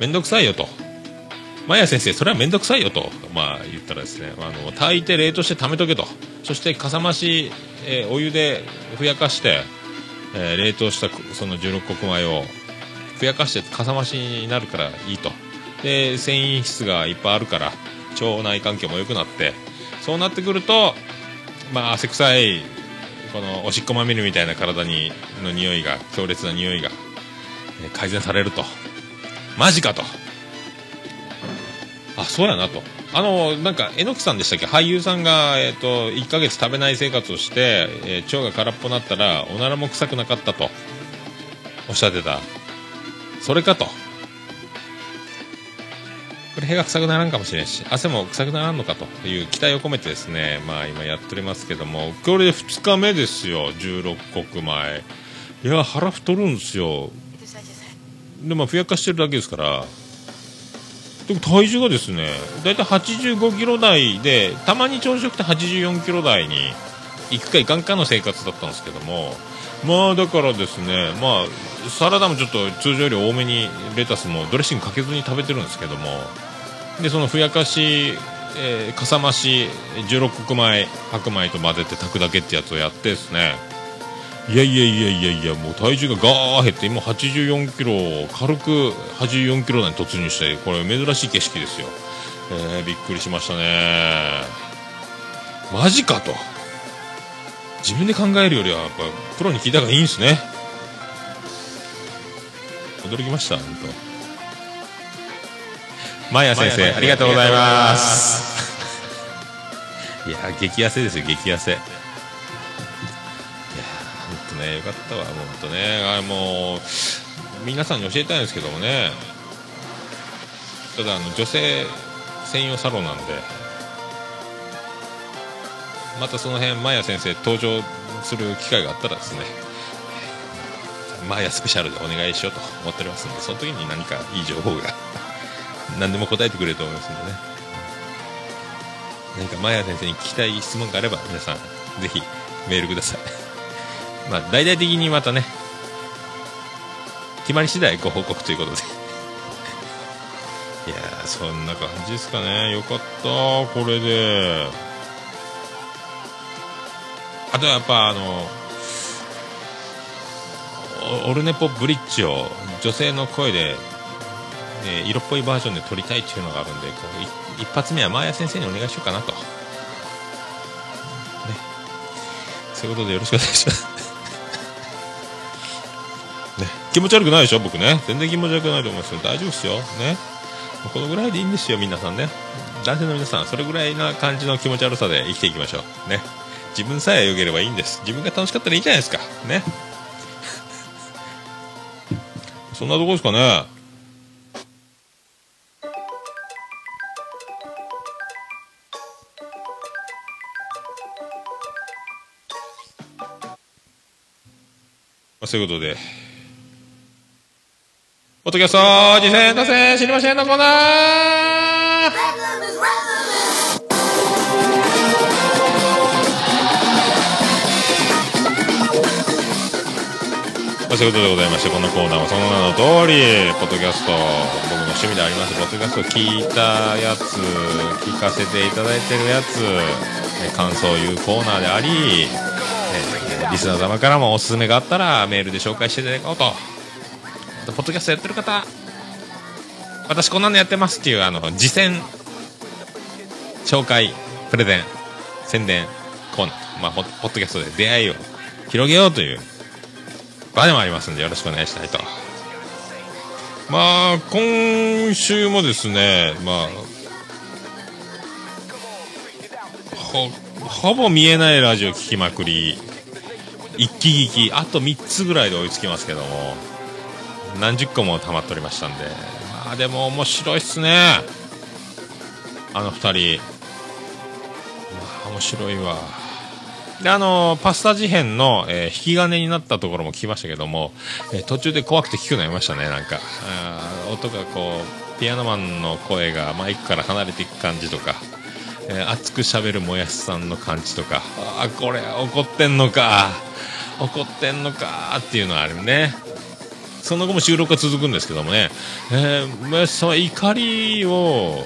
めんどくさいよと。マヤ先生それはめんどくさいよと。まあ言ったらですね。あの炊いて冷凍して貯めとけと。そしてかさ増し、えーお湯でふやかして。えー冷凍したその16穀米をふやかしてかさ増しになるからいいと。で繊維質がいっぱいあるから腸内環境も良くなってそうなってくるとまあ汗臭いこのおしっこまみれみたいな体にの匂いが強烈な匂いが、えー改善されると。マジかと。あそうやなと。あのなんか榎木さんでしたっけ？俳優さんが、えー、と1ヶ月食べない生活をして、えー腸が空っぽになったらおならも臭くなかったとおっしゃってた。それかと。これ屁が臭くならんかもしれんし汗も臭くならんのかという期待を込めてですねまあ今やっておりますけどもこれで2日目ですよ16穀米。いや腹太るんですよ。でまあふやかしてるだけですから体重がですね大体85キロ台でたまに朝食って84キロ台に行くか行かんかの生活だったんですけどもまあだからですねまあサラダもちょっと通常より多めにレタスもドレッシングかけずに食べてるんですけどもでそのふやかし、えーかさ増し16穀米白米と混ぜて炊くだけってやつをやってですねいやいやいやいやいやもう体重がガー減って今84キロ軽く84キロ台に突入してこれ珍しい景色ですよ、えーびっくりしましたね。マジかと。自分で考えるよりはやっぱプロに聞いた方がいいんですね。驚きました本当。マヤ先生ありがとうございます。いや激痩せですよ激痩せねよかったわもう本当ね。あもう皆さんに教えたいんですけどもね。ただあの女性専用サロンなんで。またその辺マヤ先生登場する機会があったらですね。マヤスペシャルでお願いしようと思っておりますのでその時に何かいい情報が何でも答えてくれると思いますんでね。何かマヤ先生に聞きたい質問があれば皆さんぜひメールください。まあ大々的にまたね決まり次第ご報告ということで。いやーそんな感じですかね。よかった。これで。あとはやっぱあのオルネポブリッジを女性の声で、えー色っぽいバージョンで撮りたいっていうのがあるんでこう一発目はマーヤ先生にお願いしようかなと、ね、そういうことでよろしくお願いします、気持ち悪くないでしょ僕ね。全然気持ち悪くないと思いますよ。大丈夫ですよ。ね。このぐらいでいいんですよ皆さんね。男性の皆さんそれぐらいな感じの気持ち悪さで生きていきましょう。ね。自分さえ良ければいいんです。自分が楽しかったらいいじゃないですか。ね。そんなとこですかね。ま、そういうことで。ポッドキャスト、次戦打線、知りませんのコーナーまあ、そういうことでございまして、このコーナーはその名の通り、ポッドキャスト、僕の趣味であります、ポッドキャストを聞いたやつ、聞かせていただいてるやつ、感想を言うコーナーであり、リスナー様からもおすすめがあったらメールで紹介していただこうと。ポッドキャストやってる方、私こんなのやってますっていう、あの、実践、紹介、プレゼン、宣伝、コーナー、まあ、ポッドキャストで出会いを広げようという場でもありますんでよろしくお願いしたいと。まあ、今週もですね、まあ、ほ、ほぼ見えないラジオ聞きまくり、一気聞き、あと3つぐらいで追いつきますけども、何十個も溜まっておりましたんで、まあでも面白いっすね。あの二人。まあ面白いわ。で、あのパスタ事変の、えー、引き金になったところも聞きましたけども、えー、途中で怖くて聞くのやめましたね、なんか。あ音がこう、ピアノマンの声がマイクから離れていく感じとか、えー、熱く喋るもやしさんの感じとか、ああ、これ怒ってんのか、怒ってんのかっていうのはあるね。その後も収録が続くんですけどもね、えー、もやしさんは怒りを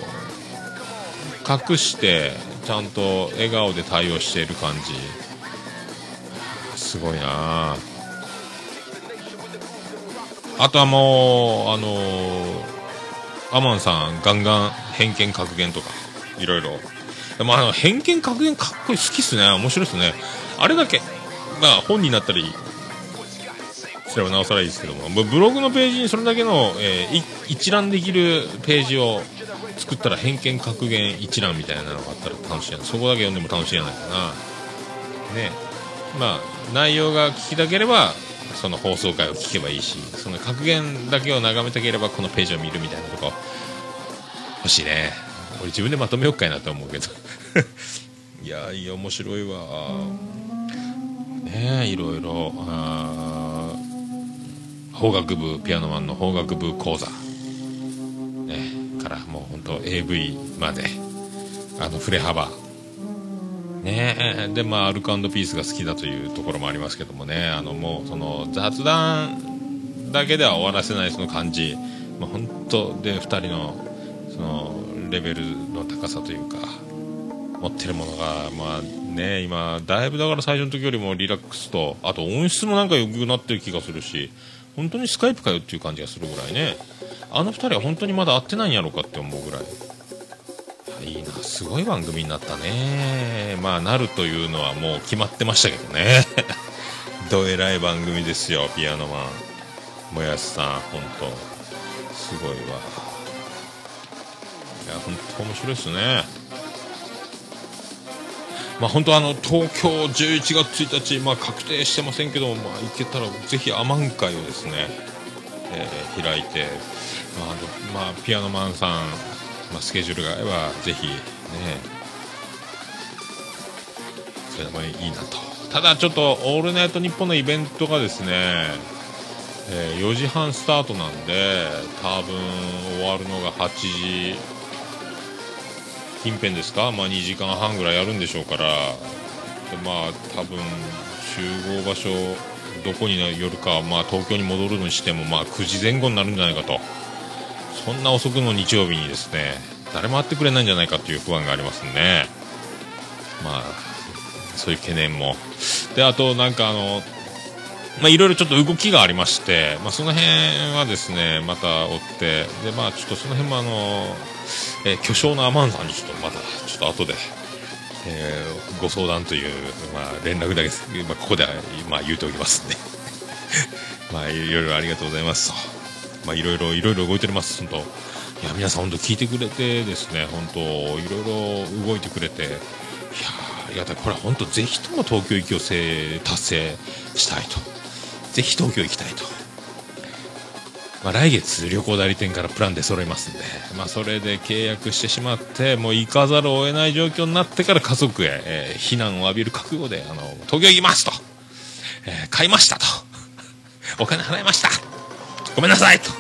隠して、ちゃんと笑顔で対応している感じ。すごいなあとはもう、あのー、アマンさん、ガンガン偏見格言とか、いろいろ。まあ、あの、偏見格言かっこいい、好きっすね。面白いっすね。あれだけ、まあ、本になったり、すればなおさらいいですけども、ブログのページにそれだけの、えー、一覧できるページを作ったら偏見格言一覧みたいなのがあったら楽しいな。そこだけ読んでも楽しいじゃないかな。ね。まあ、内容が聞きたければ、その放送回を聞けばいいし、その格言だけを眺めたければこのページを見るみたいなとこ欲しいね。俺自分でまとめようかいなと思うけど。いやいや、面白いわ。ねえ、いろいろ。あ法学部、ピアノマンの法学部講座。ね、からもう本当 AV まで、あの、振れ幅。ねで、まあ、アルコピースが好きだというところもありますけどもね、あの、もう、その、雑談だけでは終わらせないその感じ、まあ、本当で、2人の、その、レベルの高さというか、持ってるものが、まあね、今、だいぶだから最初の時よりもリラックスと、あと音質もなんか良くなってる気がするし、本当にスカイプかよっていう感じがするぐらいね、あの2人は本当にまだ会ってないんやろうかって思うぐらい。いいな。すごい番組になったね。まあなるというのはもう決まってましたけどね。どえらい番組ですよピアノマン。もやしさん本当。すごいわ。いや本当面白いですね。まあ本当あの東京11月1日、まあ、確定してませんけど、まあ、行けたらぜひアマン会をですね、えー、開いて、まあ、まあ、ピアノマンさんまあ、スケジュールが合えばぜひねそれでもいいなと。ただちょっと「オールナイトニッポン」のイベントがですね、えー、4時半スタートなんで多分終わるのが8時近辺ですか、まあ、2時間半ぐらいやるんでしょうから。でまあ多分集合場所どこによるか、まあ、東京に戻るにしても、まあ、9時前後になるんじゃないかと。そんな遅くの日曜日にですね誰も会ってくれないんじゃないかという不安がありますんで。まあそういう懸念も。であとなんかあのまあ、いろいろちょっと動きがありまして、まあ、その辺はですね、また追って、で、まあ、ちょっとその辺もあの、えー、巨匠のアマンさんにちょっとまた、ちょっと後で、えー、ご相談という、まあ、連絡だけ、まあ、ここでは、まあ、言うておきますんで。まあ、いろいろありがとうございますと。まあ、いろいろ、いろいろ動いております、本当。いや、皆さん本当聞いてくれてですね、本当、いろいろ動いてくれて、いやいや、これ本当、ぜひとも東京行きを達成したいと。ぜひ東京行きたいと。まあ、来月旅行代理店からプランで揃いますんで、まあ、それで契約してしまってもう行かざるを得ない状況になってから家族へ、えー、避難を浴びる覚悟であの東京行きますと、えー、買いましたと。お金払いました。ごめんなさいと。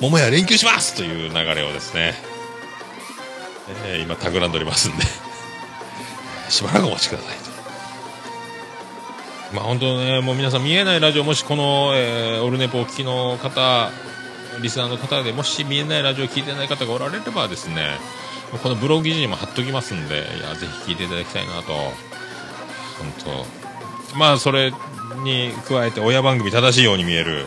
桃屋連休します。という流れをですね、えー、今企んでおりますんで。しばらくお待ちくださいまあ本当ねもう皆さん見えないラジオもしこの、えー、オルネポをお聞きの方リスナーの方でもし見えないラジオを聞いてない方がおられればですねこのブログ記事にも貼っときますんでいやぜひ聞いていただきたいなと。本当。まあそれに加えて親番組正しいように見える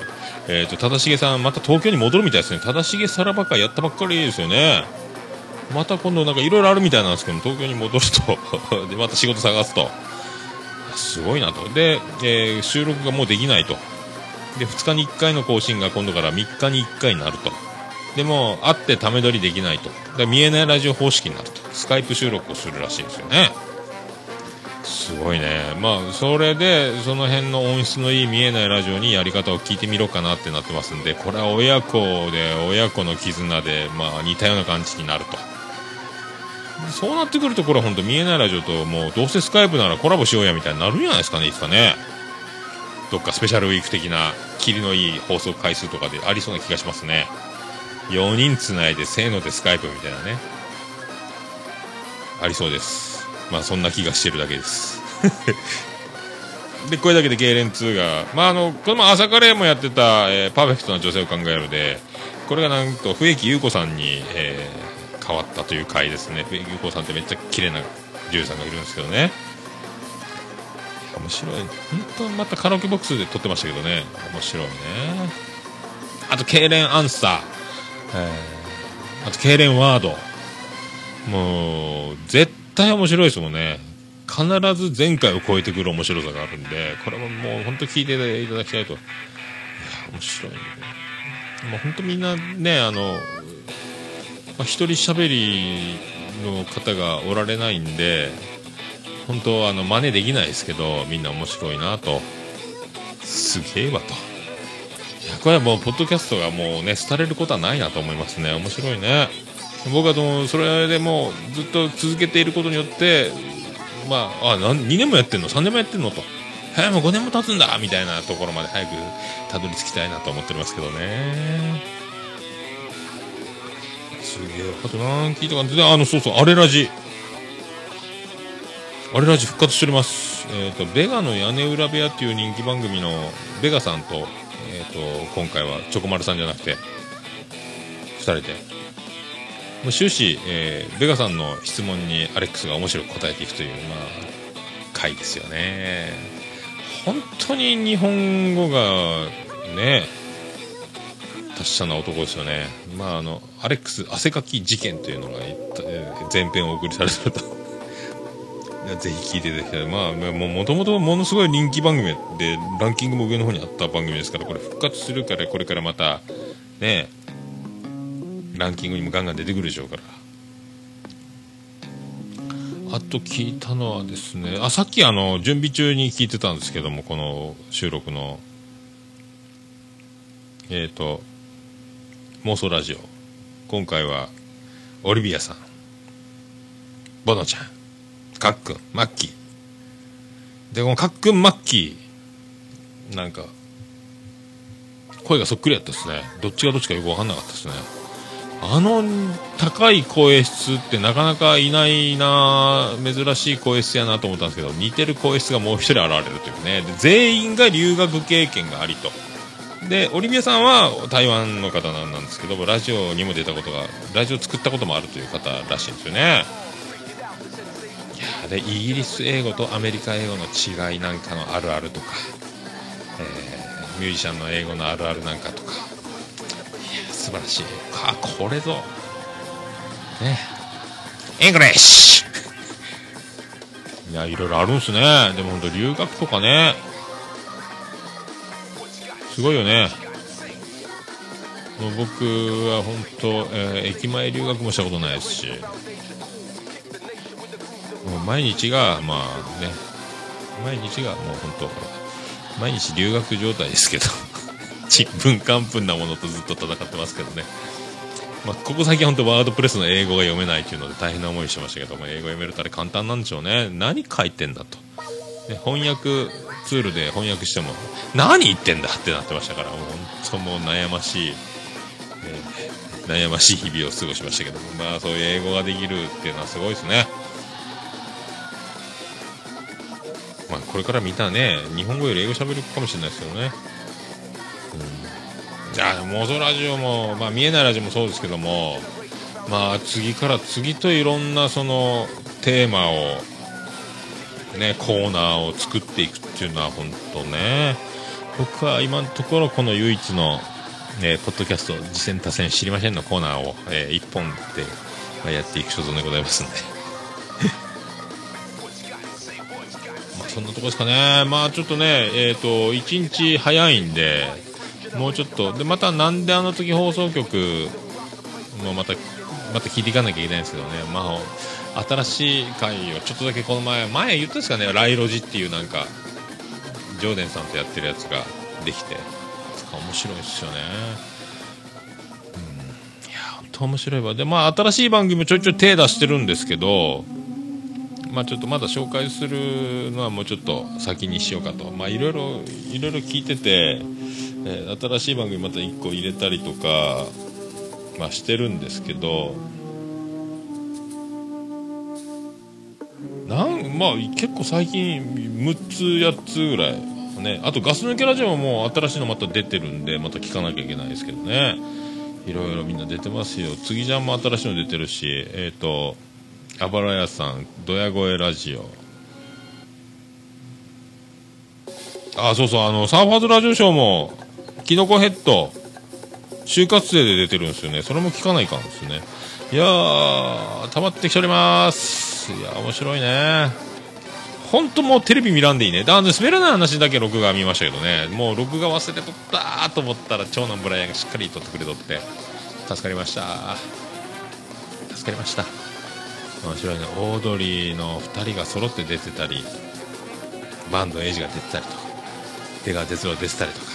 えーと、正成さんまた東京に戻るみたいですね。正成さらば会やったばっかりですよね。また今度なんかいろいろあるみたいなんですけど東京に戻ると でまた仕事探すと。すごいなと。で、えー、収録がもうできないと。で2日に1回の更新が今度から3日に1回になると。でも会ってため撮りできないと。で見えないラジオ方式になると。スカイプ収録をするらしいんですよね。すごいね。まあそれでその辺の音質のいい見えないラジオにやり方を聞いてみろかなってなってますんでこれは親子で親子の絆でまあ似たような感じになると。そうなってくるとこれは本当見えないラジオともうどうせスカイプならコラボしようやみたいになるんじゃないですかねいつかね。どっかスペシャルウィーク的な霧のいい放送回数とかでありそうな気がしますね。4人つないでせーのでスカイプみたいなね。ありそうです。まあそんな気がしてるだけです。でこれだけで痙攣2がまああのこの朝カレーもやってた、えー、パーフェクトな女性を考えるでこれがなんと笛木優子さんに、えー、変わったという回ですね。笛木さんってめっちゃ綺麗な女優さんがいるんですけどね。面白い。本当またカラオケボックスで撮ってましたけどね。面白いね。あと痙攣アンサー、えー、あと痙攣ワード。もう絶対面白いですもんね。必ず前回を超えてくる面白さがあるんでこれももう本当聞いていただきたいと。いや面白い、ね、もう本当みんなねあの、まあ、一人喋りの方がおられないんで本当あの真似できないですけどみんな面白いなと。すげえわと。これはもうポッドキャストがもうね廃れることはないなと思いますね。面白いね。僕はもそれでもうずっと続けていることによってまああ2年もやってんの？3年もやってんのと。早もう5年も経つんだみたいなところまで早くたどり着きたいなと思っておりますけどね。すげえあと何聞いたかあのそうそうあれラジあれラジ復活しております。えっ、ー、と、ベガの屋根裏部屋っていう人気番組のベガさんと、えっ、ー、と、今回はチョコマルさんじゃなくて、2人で、終始、えー、ベガさんの質問にアレックスが面白く答えていくという、まあ、回ですよね。本当に日本語が、ね、達者な男ですよね。まあ、あの、アレックス汗かき事件というのが、前編をお送りされてると ぜひ聞いていただきたい。まあ、もともとものすごい人気番組で、ランキングも上の方にあった番組ですから、これ復活するから、これからまた、ね、ランキングにもガンガン出てくるでしょうから。あと聞いたのはですね、あ、さっきあの、準備中に聞いてたんですけども、この収録の、えっ、ー、と、妄想ラジオ。今回は、オリビアさん、ボノちゃん、かっくん、マッキー。で、このかっくん、マッキー、なんか、声がそっくりやったですね。どっちがどっちかよくわかんなかったですね。あの高い声質ってなかなかいないな珍しい声質やなと思ったんですけど似てる声質がもう一人現れるというねで全員が留学経験がありとでオリビアさんは台湾の方なんですけどラジオにも出たことがラジオ作ったこともあるという方らしいんですよね。いやでイギリス英語とアメリカ英語の違いなんかのあるあるとか、えー、ミュージシャンの英語のあるあるなんかとか。いや素晴らしい。あこれぞ。ね。 English いやいろいろあるんですね。でも本当留学とかね。すごいよね。もう僕は本当、えー、駅前留学もしたことないですし。もう毎日がまあね。毎日がもう本当毎日留学状態ですけど。ちんぷんかんぷんなものとずっと戦ってますけどね。まあ、ここ最近本当ワードプレスの英語が読めないっていうので大変な思いしてましたけども英語読めるとあれ簡単なんでしょうね。何書いてんだと。翻訳ツールで翻訳しても何言ってんだってなってましたからもう本当もう悩ましい、えー悩ましい日々を過ごしましたけどまあそういう英語ができるっていうのはすごいですね。まあこれからみんなね日本語より英語喋るかもしれないですけどねじゃあ妄想ラジオも、まあ、見えないラジオもそうですけどもまあ次から次といろんなそのテーマをねコーナーを作っていくっていうのは本当ね。僕は今のところこの唯一の、えーポッドキャスト「次戦多戦知りません」のコーナーを、え1本で、ま、やっていく所存でございますんで。まあそんなとこですかね。まあちょっとねえっ、と1日早いんでもうちょっとでまたなんであの時放送局もまたまた聞いていかなきゃいけないんですけどね。まあ新しい回をちょっとだけこの前前言ったんですかねライロジっていうなんかジョーデンさんとやってるやつができて。面白いですよね。うん。いや本当面白いわ。でまあ新しい番組もちょいちょい手出してるんですけどまあちょっとまだ紹介するのはもうちょっと先にしようかと。まあいろいろいろいろ聞いててえー新しい番組また1個入れたりとか、まあ、してるんですけどなんまあ結構最近6つ8つぐらいね。あとガス抜けラジオももう新しいのまた出てるんでまた聞かなきゃいけないですけどね。いろいろみんな出てますよ。次じゃんも新しいの出てるしえっ、とあばら屋さんドヤ声ラジオ。あそうそうあのサーファーズラジオショーもキノコヘッド就活生で出てるんですよね。それも聞かないかんですね。いやー溜まってきております。いや面白いね。本当もうテレビ見らんでいいね。あの滑らない話だけ録画見ましたけどね。もう録画忘れとったと思ったら長男ブライアンがしっかり撮ってくれとって。助かりました。助かりました。面白いね。オードリーの2人が揃って出てたりバンドエイジが出てたりと。か出川哲朗出てたりとか。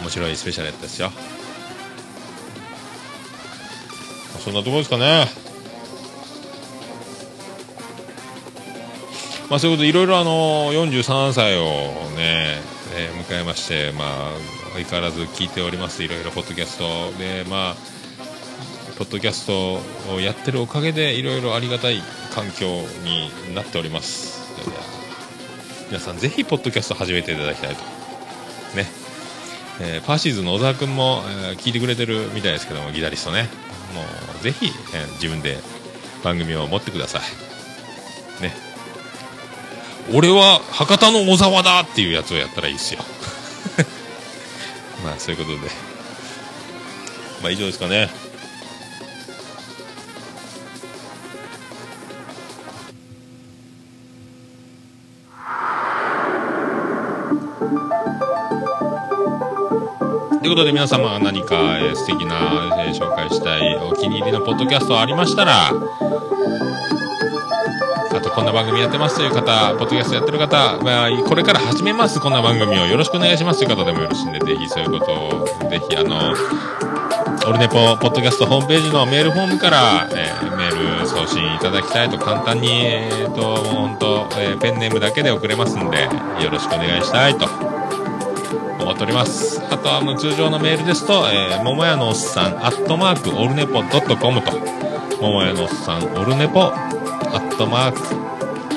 面白いスペシャルやったですよ。そんなところですかね。まあそういうことでいろいろあの43歳をね、えー迎えましてまあ相変わらず聞いております。いろいろポッドキャストでまあポッドキャストをやってるおかげでいろいろありがたい環境になっております。皆さんぜひポッドキャスト始めていただきたいとねえーパーシーズの小沢君も、えー聞いてくれてるみたいですけどもギタリストね。もうぜひ、えー自分で番組を持ってください。ね。俺は博多の小沢だっていうやつをやったらいいですよ。まあそういうことで。まあ以上ですかね。ということで皆様が何か、えー素敵な、えー紹介したいお気に入りのポッドキャストありましたらあとこんな番組やってますという方ポッドキャストやってる方、まあ、これから始めますこんな番組を。よろしくお願いしますという方でもよろしいんでぜひそういうことをぜひあのオルネポポッドキャストホームページのメールフォームから、えーメール送信いただきたいと簡単に、えー、と本当、えーペンネームだけで送れますんでよろしくお願いしたいと。思っております。あとあの通常のメールですと、えー、桃屋のおっさんアットマークオルネポドットコムと。桃屋のおっさんオルネポットマーク。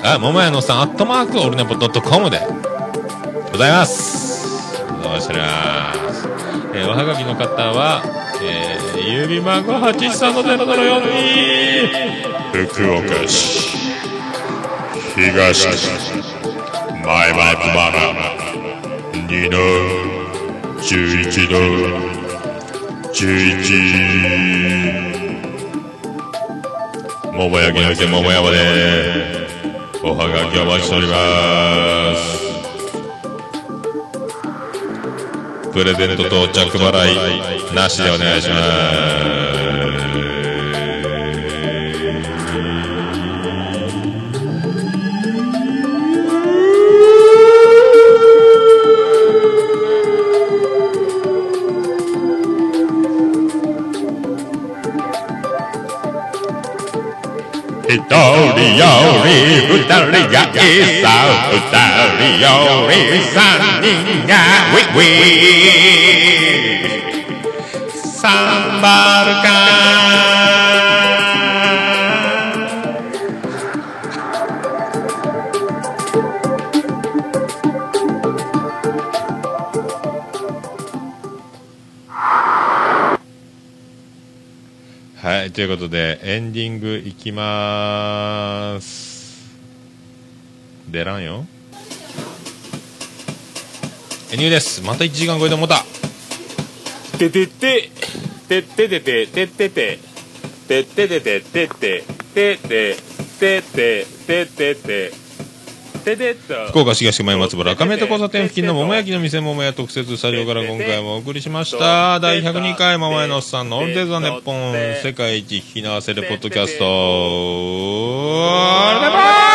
あ桃屋のさんアットマークオルネポドットコムで。ございます。どうします、えーおはがきの方は、えー郵便番号83004福岡市。東。区前々熊2の11の11桃焼きの店桃山でおはがきお待ちしております。プレゼントと着払いなしでお願いします。一道的腰里，不道的呀，一扫不道的腰里，三年呀，喂喂，三八的干。いうことで、エンディングいきまーす。出らんよ。エニューです。また1時間超えて思った。ててて、てててて、ててて、てててて、ててて、てててて、てててて、福岡市東区前松原亀戸交差点付近の桃焼きの店桃屋特設スタジオから今回もお送りしました。第102回桃屋のおっさんのオールデイズ・ザ・ネッポン世界一引き流せるポッドキャスト。バイバ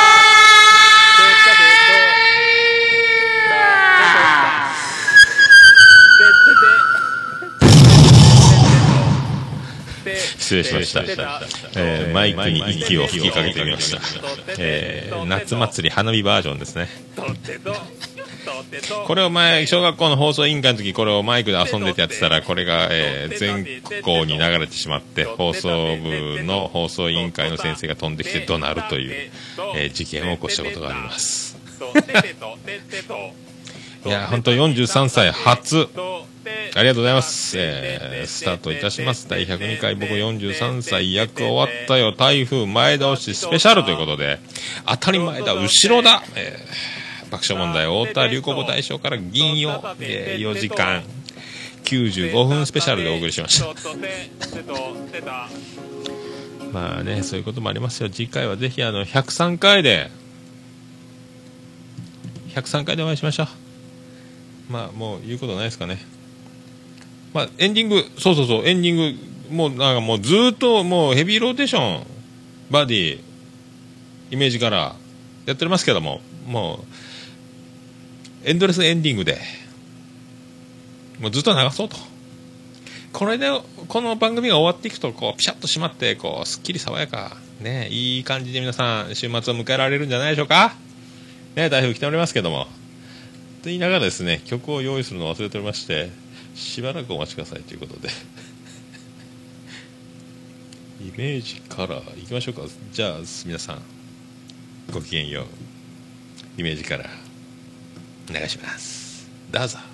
失礼しました。えーマイクに息を吹きかけてみました、えー夏祭り花火バージョンですね。これを前小学校の放送委員会の時これをマイクで遊んでてやってたらこれが、えー全校に流れてしまって放送部の放送委員会の先生が飛んできて怒鳴るという、えー事件を起こしたことがあります。いや本当43歳初ありがとうございます、えースタートいたします。第102回僕43歳役終わったよ。台風前倒しスペシャルということで当たり前だ後ろだ、えー爆笑問題太田流行語大賞から銀曜、えー4時間95分スペシャルでお送りしました。まあねそういうこともありますよ。次回はぜひあの103回で103回でお会いしましょう。まあもう言うことないですかね。まあエンディングそうそうそうエンディングもうなんかもうずっともうヘビーローテーションバディイメージからやっておりますけどももうエンドレスエンディングでもうずっと流そうと。これでこの番組が終わっていくとこうピシャッと締まってこうすっきり爽やかねいい感じで皆さん週末を迎えられるんじゃないでしょうか。ね台風来ておりますけども。と言いながらですね曲を用意するのを忘れておりましてしばらくお待ちくださいということで。イメージカラーいきましょうか。じゃあ皆さんごきげんよう。イメージから流します。どうぞ。